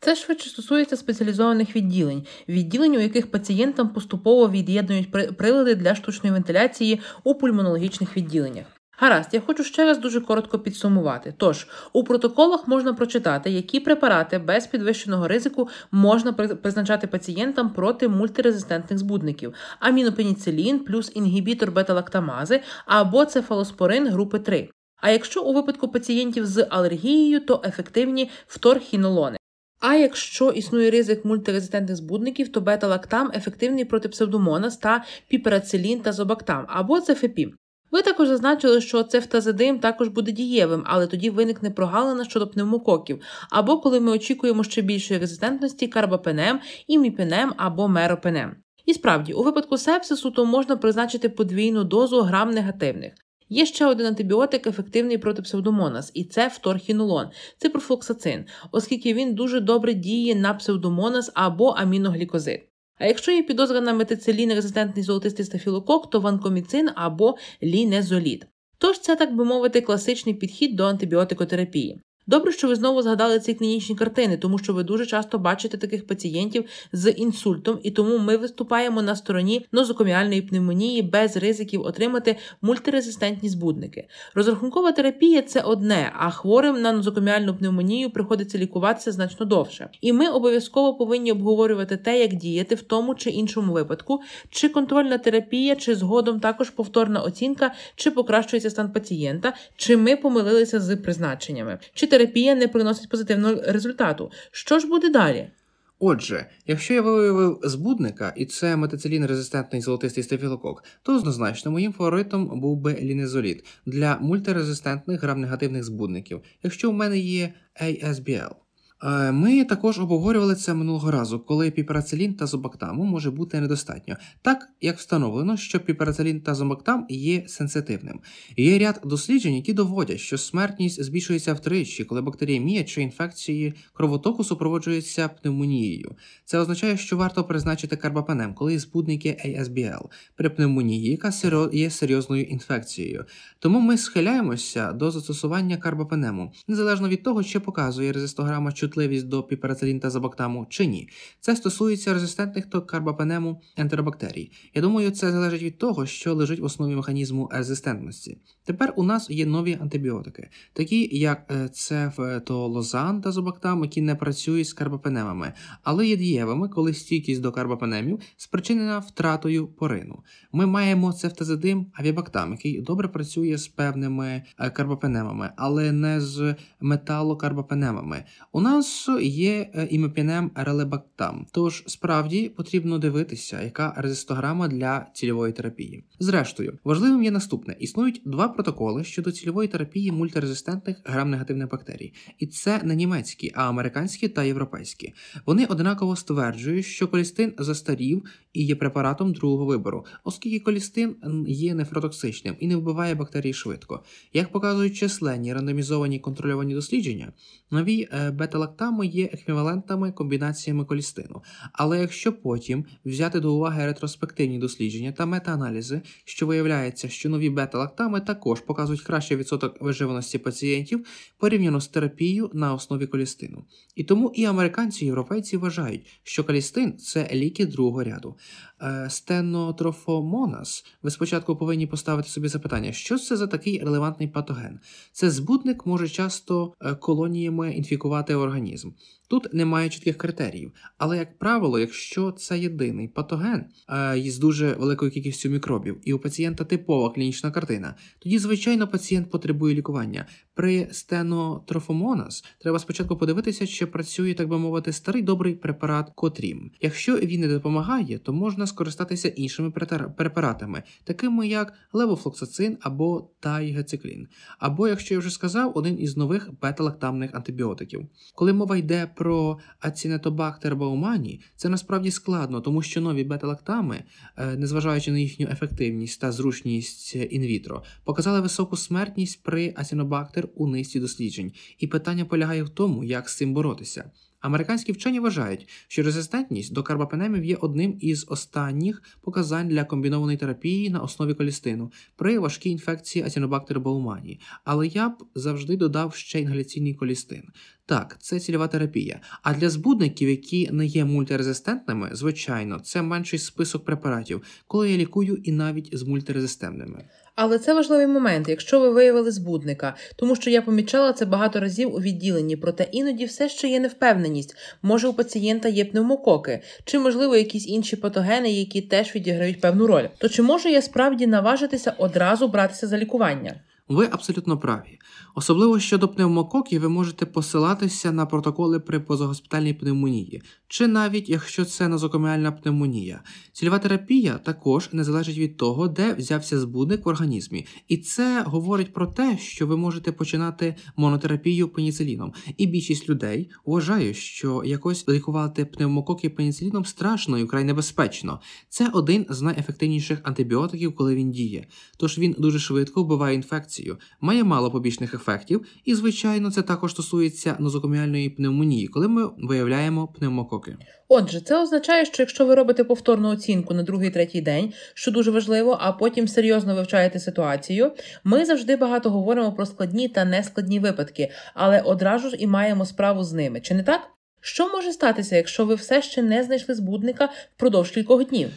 Це швидше стосується спеціалізованих відділень, відділень, у яких пацієнтам поступово від'єднують прилади для штучної вентиляції у пульмонологічних відділеннях. Гаразд, я хочу ще раз дуже коротко підсумувати. Тож, у протоколах можна прочитати, які препарати без підвищеного ризику можна призначати пацієнтам проти мультирезистентних збудників: амінопеніцилін плюс інгібітор бета-лактамази або цефалоспорин групи 3. А якщо у випадку пацієнтів з алергією, то ефективні вторхінолони. А якщо існує ризик мультирезистентних збудників, то бета-лактам ефективний проти псевдомонас та піперацилін та зобактам або цефепім. Ви також зазначили, що цефтазидим також буде дієвим, але тоді виникне прогалина щодо пневмококів, або коли ми очікуємо ще більшої резистентності карбапенем, іміпенем або меропенем. І справді, у випадку сепсису то можна призначити подвійну дозу грам негативних. Є ще один антибіотик, ефективний проти псевдомонас, і це фторхінолон, це профлоксацин, оскільки він дуже добре діє на псевдомонас або аміноглікозид. А якщо є підозра на метицилін резистентний золотистий стафілокок, то ванкоміцин або лінезоліт. Тож це, так би мовити, класичний підхід до антибіотикотерапії. Добре, що ви знову згадали ці клінічні картини, тому що ви дуже часто бачите таких пацієнтів з інсультом, і тому ми виступаємо на стороні нозокоміальної пневмонії без ризиків отримати мультирезистентні збудники. Розрахункова терапія це одне, а хворим на нозокоміальну пневмонію приходиться лікуватися значно довше. І ми обов'язково повинні обговорювати те, як діяти в тому чи іншому випадку, чи контрольна терапія, чи згодом також повторна оцінка, чи покращується стан пацієнта, чи ми помилилися з призначеннями. чи терапія не приносить позитивного результату. Що ж буде далі? Отже, якщо я виявив збудника, і це метацилін резистентний золотистий стафілокок, то однозначно моїм фаворитом був би лінезоліт для мультирезистентних грамнегативних збудників, якщо в мене є ASBL. Е, ми також обговорювали це минулого разу, коли піперацилін та зобактаму може бути недостатньо, так як встановлено, що піперацилін та зобактам є сенситивним. Є ряд досліджень, які доводять, що смертність збільшується втричі, коли бактеріємія чи інфекції кровотоку супроводжуються пневмонією. Це означає, що варто призначити карбапенем, коли є ASBL, при пневмонії, яка є серйозною інфекцією. Тому ми схиляємося до застосування карбапенему, незалежно від того, чи показує резистограма чутливість до піперацилін та забактаму чи ні. Це стосується резистентних до карбапенему ентеробактерій. Я думаю, це залежить від того, що лежить в основі механізму резистентності. Тепер у нас є нові антибіотики, такі як е, цефтолозан та зобактам, які не працюють з карбапенемами, але є дієвими, коли стійкість до карбапенемів спричинена втратою порину. Ми маємо цефтазидим авібактам, який добре працює з певними е, карбапенемами, але не з металокарбапенемами. У нас балансу є е, імепінем релебактам. Тож справді потрібно дивитися, яка резистограма для цільової терапії. Зрештою, важливим є наступне: існують два протоколи щодо цільової терапії мультирезистентних грам-негативних бактерій, і це не німецькі, а американські та європейські. Вони однаково стверджують, що колістин застарів і є препаратом другого вибору, оскільки колістин є нефротоксичним і не вбиває бактерії швидко. Як показують численні рандомізовані контрольовані дослідження, нові е, бета-лактами є еквівалентами комбінаціями колістину. Але якщо потім взяти до уваги ретроспективні дослідження та метааналізи, що виявляється, що нові бета-лактами також показують кращий відсоток виживаності пацієнтів порівняно з терапією на основі колістину. І тому і американці, і європейці вважають, що колістин це ліки другого ряду. Е, стенотрофомонас, ви спочатку повинні поставити собі запитання, що це за такий релевантний патоген. Це збутник може часто е, колоніями інфікувати організм. Тут немає чітких критеріїв, але, як правило, якщо це єдиний патоген е, з дуже великою кількістю мікробів, і у пацієнта типова клінічна картина, тоді, звичайно, пацієнт потребує лікування. При стенотрофомонас треба спочатку подивитися, чи працює, так би мовити, старий добрий препарат Котрім. Якщо він не допомагає, то можна скористатися іншими препаратами, такими як левофлоксацин або тайгециклін. Або, якщо я вже сказав, один із нових бета-лактамних антибіотиків. Коли мова йде про ацінетобактер баумані, це насправді складно, тому що нові бета-лактами, е, незважаючи на їхню ефективність та зручність in vitro, показали високу смертність при ацінобактер у низці досліджень, і питання полягає в тому, як з цим боротися. Американські вчені вважають, що резистентність до карбапенемів є одним із останніх показань для комбінованої терапії на основі колістину при важкій інфекції Ацінобактер Баумані. Але я б завжди додав ще інгаляційний колістин. Так, це цільова терапія. А для збудників, які не є мультирезистентними, звичайно, це менший список препаратів, коли я лікую і навіть з мультирезистентними. Але це важливий момент, якщо ви виявили збудника, тому що я помічала це багато разів у відділенні, проте іноді все ще є невпевненість. Може, у пацієнта є пневмококи, чи, можливо, якісь інші патогени, які теж відіграють певну роль. То чи можу я справді наважитися одразу братися за лікування? Ви абсолютно праві. Особливо щодо пневмококів, ви можете посилатися на протоколи при позагоспітальній пневмонії, чи навіть якщо це нозокоміальна пневмонія. Цільова терапія також не залежить від того, де взявся збудник в організмі, і це говорить про те, що ви можете починати монотерапію пеніциліном. І більшість людей вважає, що якось лікувати пневмококи пеніциліном страшно і вкрай небезпечно. Це один з найефективніших антибіотиків, коли він діє. Тож він дуже швидко вбиває інфекцію, має мало побічних ефектів, і, звичайно, це також стосується нозокоміальної пневмонії, коли ми виявляємо пневмококи. Отже, це означає, що якщо ви робите повторну оцінку на другий третій день, що дуже важливо, а потім серйозно вивчаєте ситуацію, ми завжди багато говоримо про складні та нескладні випадки, але одразу ж і маємо справу з ними. Чи не так? Що може статися, якщо ви все ще не знайшли збудника впродовж кількох днів?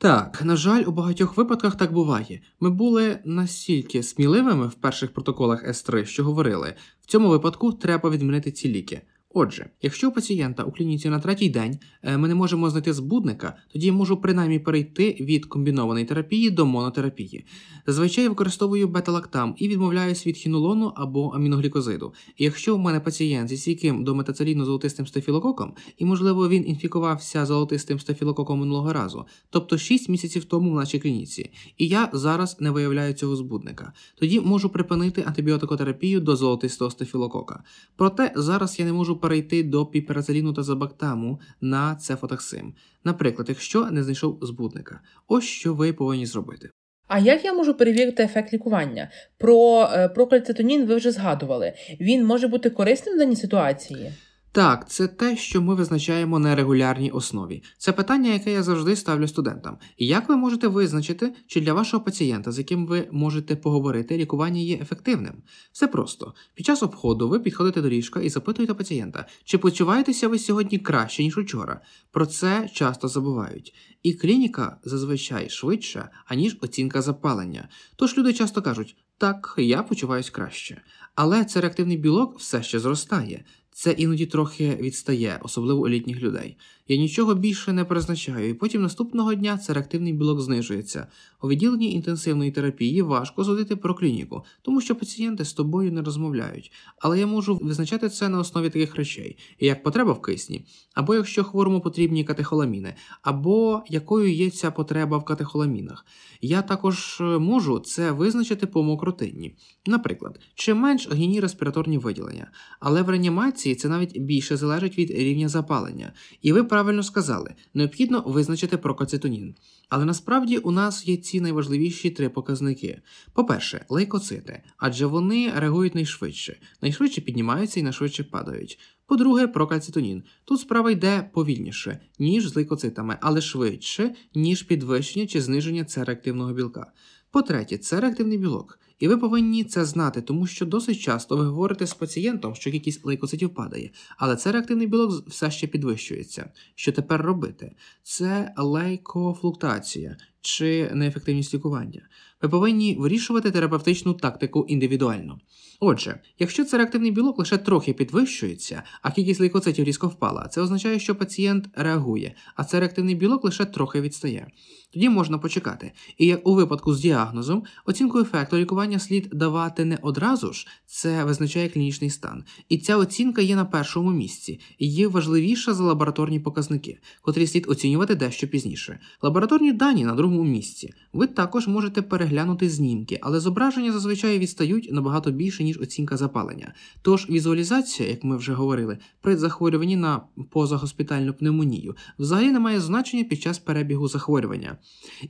Так, на жаль, у багатьох випадках так буває. Ми були настільки сміливими в перших протоколах С3, що говорили, в цьому випадку треба відмінити ці ліки. Отже, якщо у пацієнта у клініці на третій день е, ми не можемо знайти збудника, тоді я можу принаймні перейти від комбінованої терапії до монотерапії. Зазвичай я використовую бета-лактам і відмовляюсь від хінолону або аміноглікозиду. Якщо у мене пацієнт зі стійким до золотистим стафілококом, і, можливо, він інфікувався золотистим стафілококом минулого разу, тобто 6 місяців тому в нашій клініці, і я зараз не виявляю цього збудника, тоді можу припинити антибіотикотерапію до золотистого стафілокока. Проте зараз я не можу перейти до піперацеліну та забактаму на цефотаксим. Наприклад, якщо не знайшов збудника. Ось що ви повинні зробити. А як я можу перевірити ефект лікування? Про е, про кальцитонін ви вже згадували. Він може бути корисним в даній ситуації? Так, це те, що ми визначаємо на регулярній основі. Це питання, яке я завжди ставлю студентам. Як ви можете визначити, чи для вашого пацієнта, з яким ви можете поговорити, лікування є ефективним? Все просто під час обходу ви підходите до ліжка і запитуєте пацієнта, чи почуваєтеся ви сьогодні краще ніж учора. Про це часто забувають. І клініка зазвичай швидша, аніж оцінка запалення. Тож люди часто кажуть, так, я почуваюсь краще. Але цей реактивний білок все ще зростає. Це іноді трохи відстає, особливо у літніх людей. Я нічого більше не призначаю, і потім наступного дня цей реактивний білок знижується. У відділенні інтенсивної терапії важко судити про клініку, тому що пацієнти з тобою не розмовляють. Але я можу визначати це на основі таких речей, як потреба в кисні, або якщо хворому потрібні катехоламіни, або якою є ця потреба в катехоламінах. Я також е, можу це визначити по мокротинні. Наприклад, чим менш гіні респіраторні виділення, але в реанімації це навіть більше залежить від рівня запалення. І ви правильно сказали, необхідно визначити прокацетонін. Але насправді у нас є ці найважливіші три показники: по-перше, лейкоцити, адже вони реагують найшвидше, найшвидше піднімаються і найшвидше падають. По-друге, прокальцитонін. Тут справа йде повільніше, ніж з лейкоцитами, але швидше, ніж підвищення чи зниження цереактивного білка. По-третє, це реактивний білок. І ви повинні це знати, тому що досить часто ви говорите з пацієнтом, що кількість лейкоцитів падає, але це реактивний білок все ще підвищується. Що тепер робити? Це лейкофлуктація чи неефективність лікування. Ви повинні вирішувати терапевтичну тактику індивідуально. Отже, якщо це реактивний білок лише трохи підвищується, а кількість лейкоцитів різко впала, це означає, що пацієнт реагує, а це реактивний білок лише трохи відстає. Тоді можна почекати. І як у випадку з діагнозом, оцінку ефекту лікування слід давати не одразу ж, це визначає клінічний стан. І ця оцінка є на першому місці і є важливіша за лабораторні показники, котрі слід оцінювати дещо пізніше. Лабораторні дані на другому місці. Ви також можете переглянути знімки, але зображення зазвичай відстають набагато більше, ніж оцінка запалення. Тож візуалізація, як ми вже говорили, при захворюванні на позагоспітальну пневмонію взагалі не має значення під час перебігу захворювання.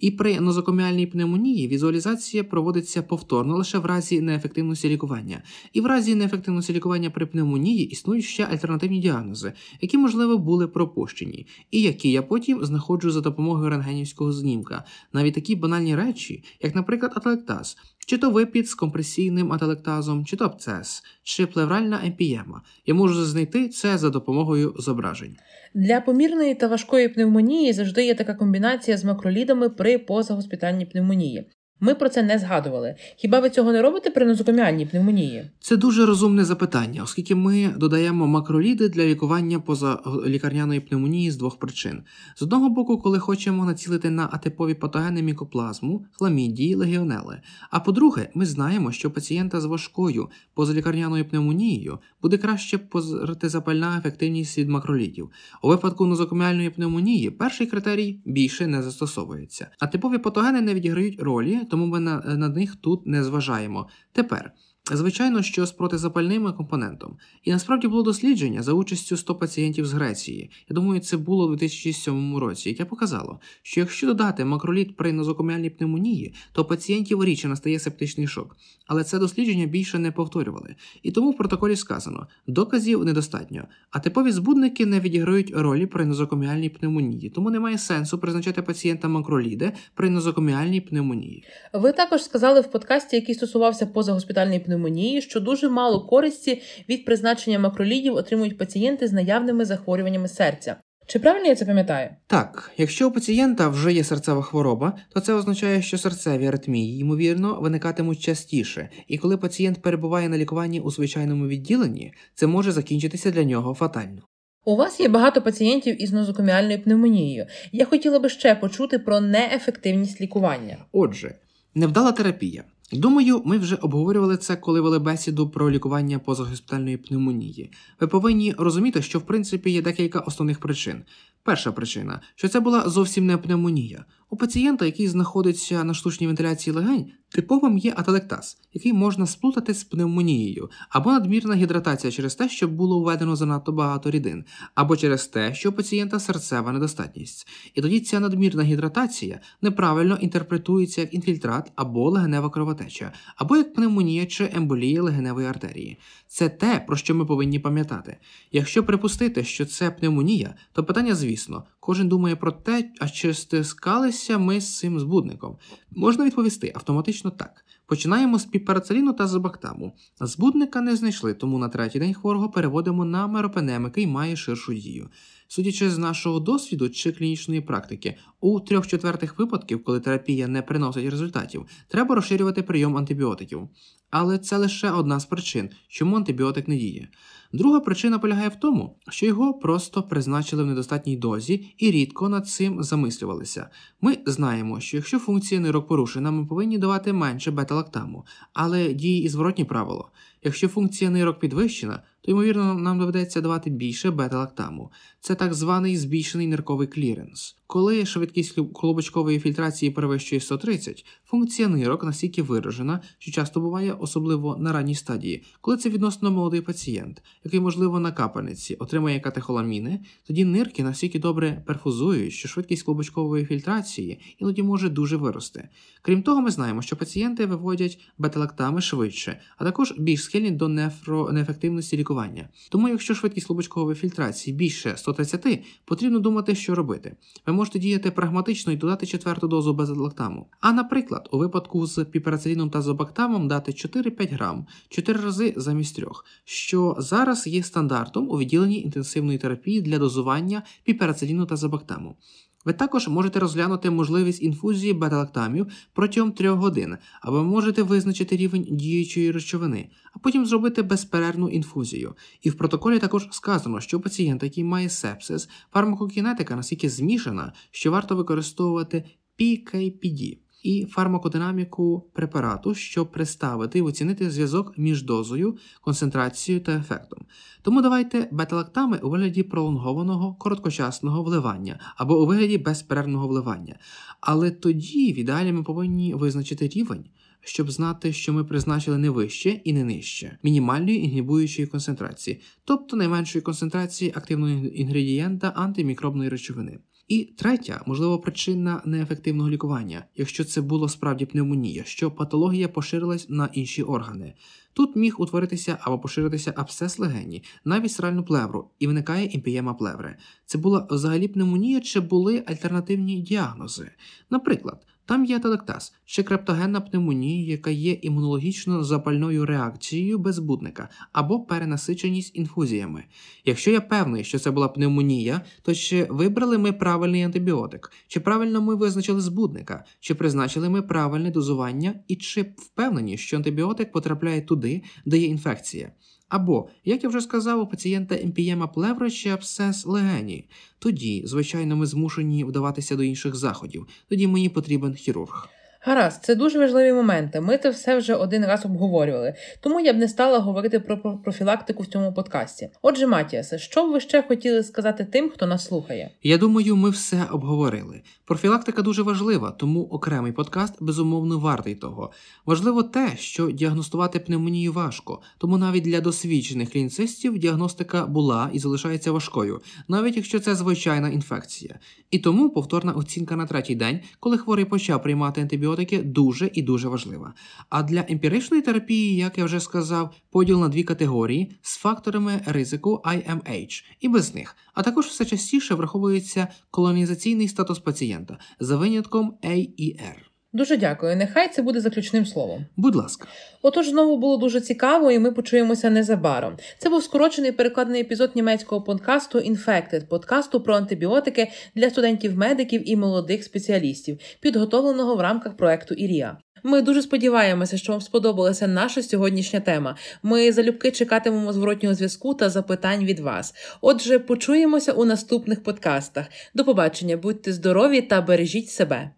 І при нозокоміальній пневмонії візуалізація проводиться повторно лише в разі неефективності лікування. І в разі неефективності лікування при пневмонії існують ще альтернативні діагнози, які, можливо, були пропущені, і які я потім знаходжу за допомогою рентгенівського знімка. Навіть такі банальні речі, як, наприклад, ателектаз, чи то випід з компресійним ателектазом, чи то абцес, чи плевральна емпієма. Я можу знайти це за допомогою зображень. Для помірної та важкої пневмонії завжди є така комбінація з макролідами при позагоспітальній пневмонії. Ми про це не згадували. Хіба ви цього не робите при нозокоміальній пневмонії? Це дуже розумне запитання, оскільки ми додаємо макроліди для лікування позалікарняної пневмонії з двох причин: з одного боку, коли хочемо націлити на атипові патогени мікоплазму, хламідії, легіонели. А по-друге, ми знаємо, що пацієнта з важкою позалікарняною пневмонією буде краще протизапальна ефективність від макролідів. У випадку нозокоміальної пневмонії перший критерій більше не застосовується. А типові патогени не відіграють ролі тому ми на, на них тут не зважаємо. Тепер Звичайно, що з протизапальним компонентом. І насправді було дослідження за участю 100 пацієнтів з Греції. Я думаю, це було у 2007 році, яке показало, що якщо додати макроліт при нозокоміальній пневмонії, то пацієнтів рідше настає септичний шок. Але це дослідження більше не повторювали. І тому в протоколі сказано: доказів недостатньо, а типові збудники не відіграють ролі при нозокоміальній пневмонії, тому немає сенсу призначати пацієнта макроліди при нозокоміальній пневмонії. Ви також сказали в подкасті, який стосувався позагоспітальної пневмонії, пневмонії, що дуже мало користі від призначення макролідів отримують пацієнти з наявними захворюваннями серця. Чи правильно я це пам'ятаю? Так, якщо у пацієнта вже є серцева хвороба, то це означає, що серцеві аритмії, ймовірно, виникатимуть частіше, і коли пацієнт перебуває на лікуванні у звичайному відділенні, це може закінчитися для нього фатально. У вас є багато пацієнтів із нозокоміальною пневмонією. Я хотіла би ще почути про неефективність лікування. Отже, невдала терапія. Думаю, ми вже обговорювали це, коли вели бесіду про лікування позагоспітальної пневмонії. Ви повинні розуміти, що в принципі є декілька основних причин. Перша причина, що це була зовсім не пневмонія. У пацієнта, який знаходиться на штучній вентиляції легень, типовим є ателектаз, який можна сплутати з пневмонією, або надмірна гідратація через те, що було введено занадто багато рідин, або через те, що у пацієнта серцева недостатність. І тоді ця надмірна гідратація неправильно інтерпретується як інфільтрат або легенева кровотеча, або як пневмонія чи емболія легеневої артерії. Це те, про що ми повинні пам'ятати. Якщо припустити, що це пневмонія, то питання, звісно, кожен думає про те, а чи стискалися ми з цим збудником. Можна відповісти автоматично так. Починаємо з піперацеліну та зубактаму. Збудника не знайшли, тому на третій день хворого переводимо на меропенем, який має ширшу дію. Судячи з нашого досвіду чи клінічної практики, у трьох четвертих випадків, коли терапія не приносить результатів, треба розширювати прийом антибіотиків. Але це лише одна з причин, чому антибіотик не діє. Друга причина полягає в тому, що його просто призначили в недостатній дозі і рідко над цим замислювалися. Ми знаємо, що якщо функція нирок порушена, ми повинні давати менше бета-лактаму, але діє і зворотні правило. Якщо функція нирок підвищена, то ймовірно нам доведеться давати більше бета-лактаму. Це так званий збільшений нирковий кліренс. Коли швидкість клубочкової фільтрації перевищує 130, функція нирок настільки виражена, що часто буває, особливо на ранній стадії, коли це відносно молодий пацієнт, який, можливо, на капельниці отримає катехоламіни, тоді нирки настільки добре перфузують, що швидкість клубочкової фільтрації іноді може дуже вирости. Крім того, ми знаємо, що пацієнти виводять бета-лактами швидше, а також більш схильні до нефро... неефективності лікування. Тому, якщо швидкість клубочкової фільтрації більше 130, потрібно думати, що робити. Ви можете діяти прагматично і додати четверту дозу безлактаму. А, наприклад, у випадку з піперациліном та зобактамом дати 4-5 грам 4 рази замість 3, що зараз є стандартом у відділенні інтенсивної терапії для дозування піперациліну та зобактаму. Ви також можете розглянути можливість інфузії бета-лактамів протягом 3 годин, або можете визначити рівень діючої речовини, а потім зробити безперервну інфузію. І в протоколі також сказано, що у пацієнта, який має сепсис, фармакокінетика настільки змішана, що варто використовувати PKPD і фармакодинаміку препарату, щоб представити і оцінити зв'язок між дозою, концентрацією та ефектом. Тому давайте бета-лактами у вигляді пролонгованого короткочасного вливання або у вигляді безперервного вливання. Але тоді в ідеалі ми повинні визначити рівень. Щоб знати, що ми призначили не вище і не нижче мінімальної інгібуючої концентрації, тобто найменшої концентрації активного інгредієнта антимікробної речовини. І третя, можливо, причина неефективного лікування, якщо це було справді пневмонія, що патологія поширилась на інші органи. Тут міг утворитися або поширитися абсцес легені, навіть сральну плевру, і виникає імпієма плеври. Це була взагалі пневмонія чи були альтернативні діагнози. Наприклад, там є телектаз чи крептогенна пневмонія, яка є імунологічно запальною реакцією без збудника або перенасиченість інфузіями. Якщо я певний, що це була пневмонія, то чи вибрали ми правильний антибіотик, чи правильно ми визначили збудника, чи призначили ми правильне дозування, і чи впевнені, що антибіотик потрапляє туди, де є інфекція. Або, як я вже сказав, у пацієнта емпієма плевра чи абсцес легені. Тоді, звичайно, ми змушені вдаватися до інших заходів. Тоді мені потрібен хірург. Гаразд, це дуже важливі моменти. Ми це все вже один раз обговорювали, тому я б не стала говорити про профілактику в цьому подкасті. Отже, Матіасе, що б ви ще хотіли сказати тим, хто нас слухає? Я думаю, ми все обговорили. Профілактика дуже важлива, тому окремий подкаст безумовно вартий того. Важливо те, що діагностувати пневмонію важко, тому навіть для досвідчених клініцистів діагностика була і залишається важкою, навіть якщо це звичайна інфекція. І тому повторна оцінка на третій день, коли хворий почав приймати антибіотики, дуже і дуже важлива. А для емпіричної терапії, як я вже сказав, поділ на дві категорії з факторами ризику IMH і без них, а також все частіше враховується колонізаційний статус пацієнта за винятком AER. Дуже дякую. Нехай це буде заключним словом. Будь ласка. Отож, знову було дуже цікаво, і ми почуємося незабаром. Це був скорочений перекладений епізод німецького подкасту Infected, подкасту про антибіотики для студентів-медиків і молодих спеціалістів, підготовленого в рамках проекту Ірія. Ми дуже сподіваємося, що вам сподобалася наша сьогоднішня тема. Ми залюбки чекатимемо зворотнього зв'язку та запитань від вас. Отже, почуємося у наступних подкастах. До побачення, будьте здорові та бережіть себе.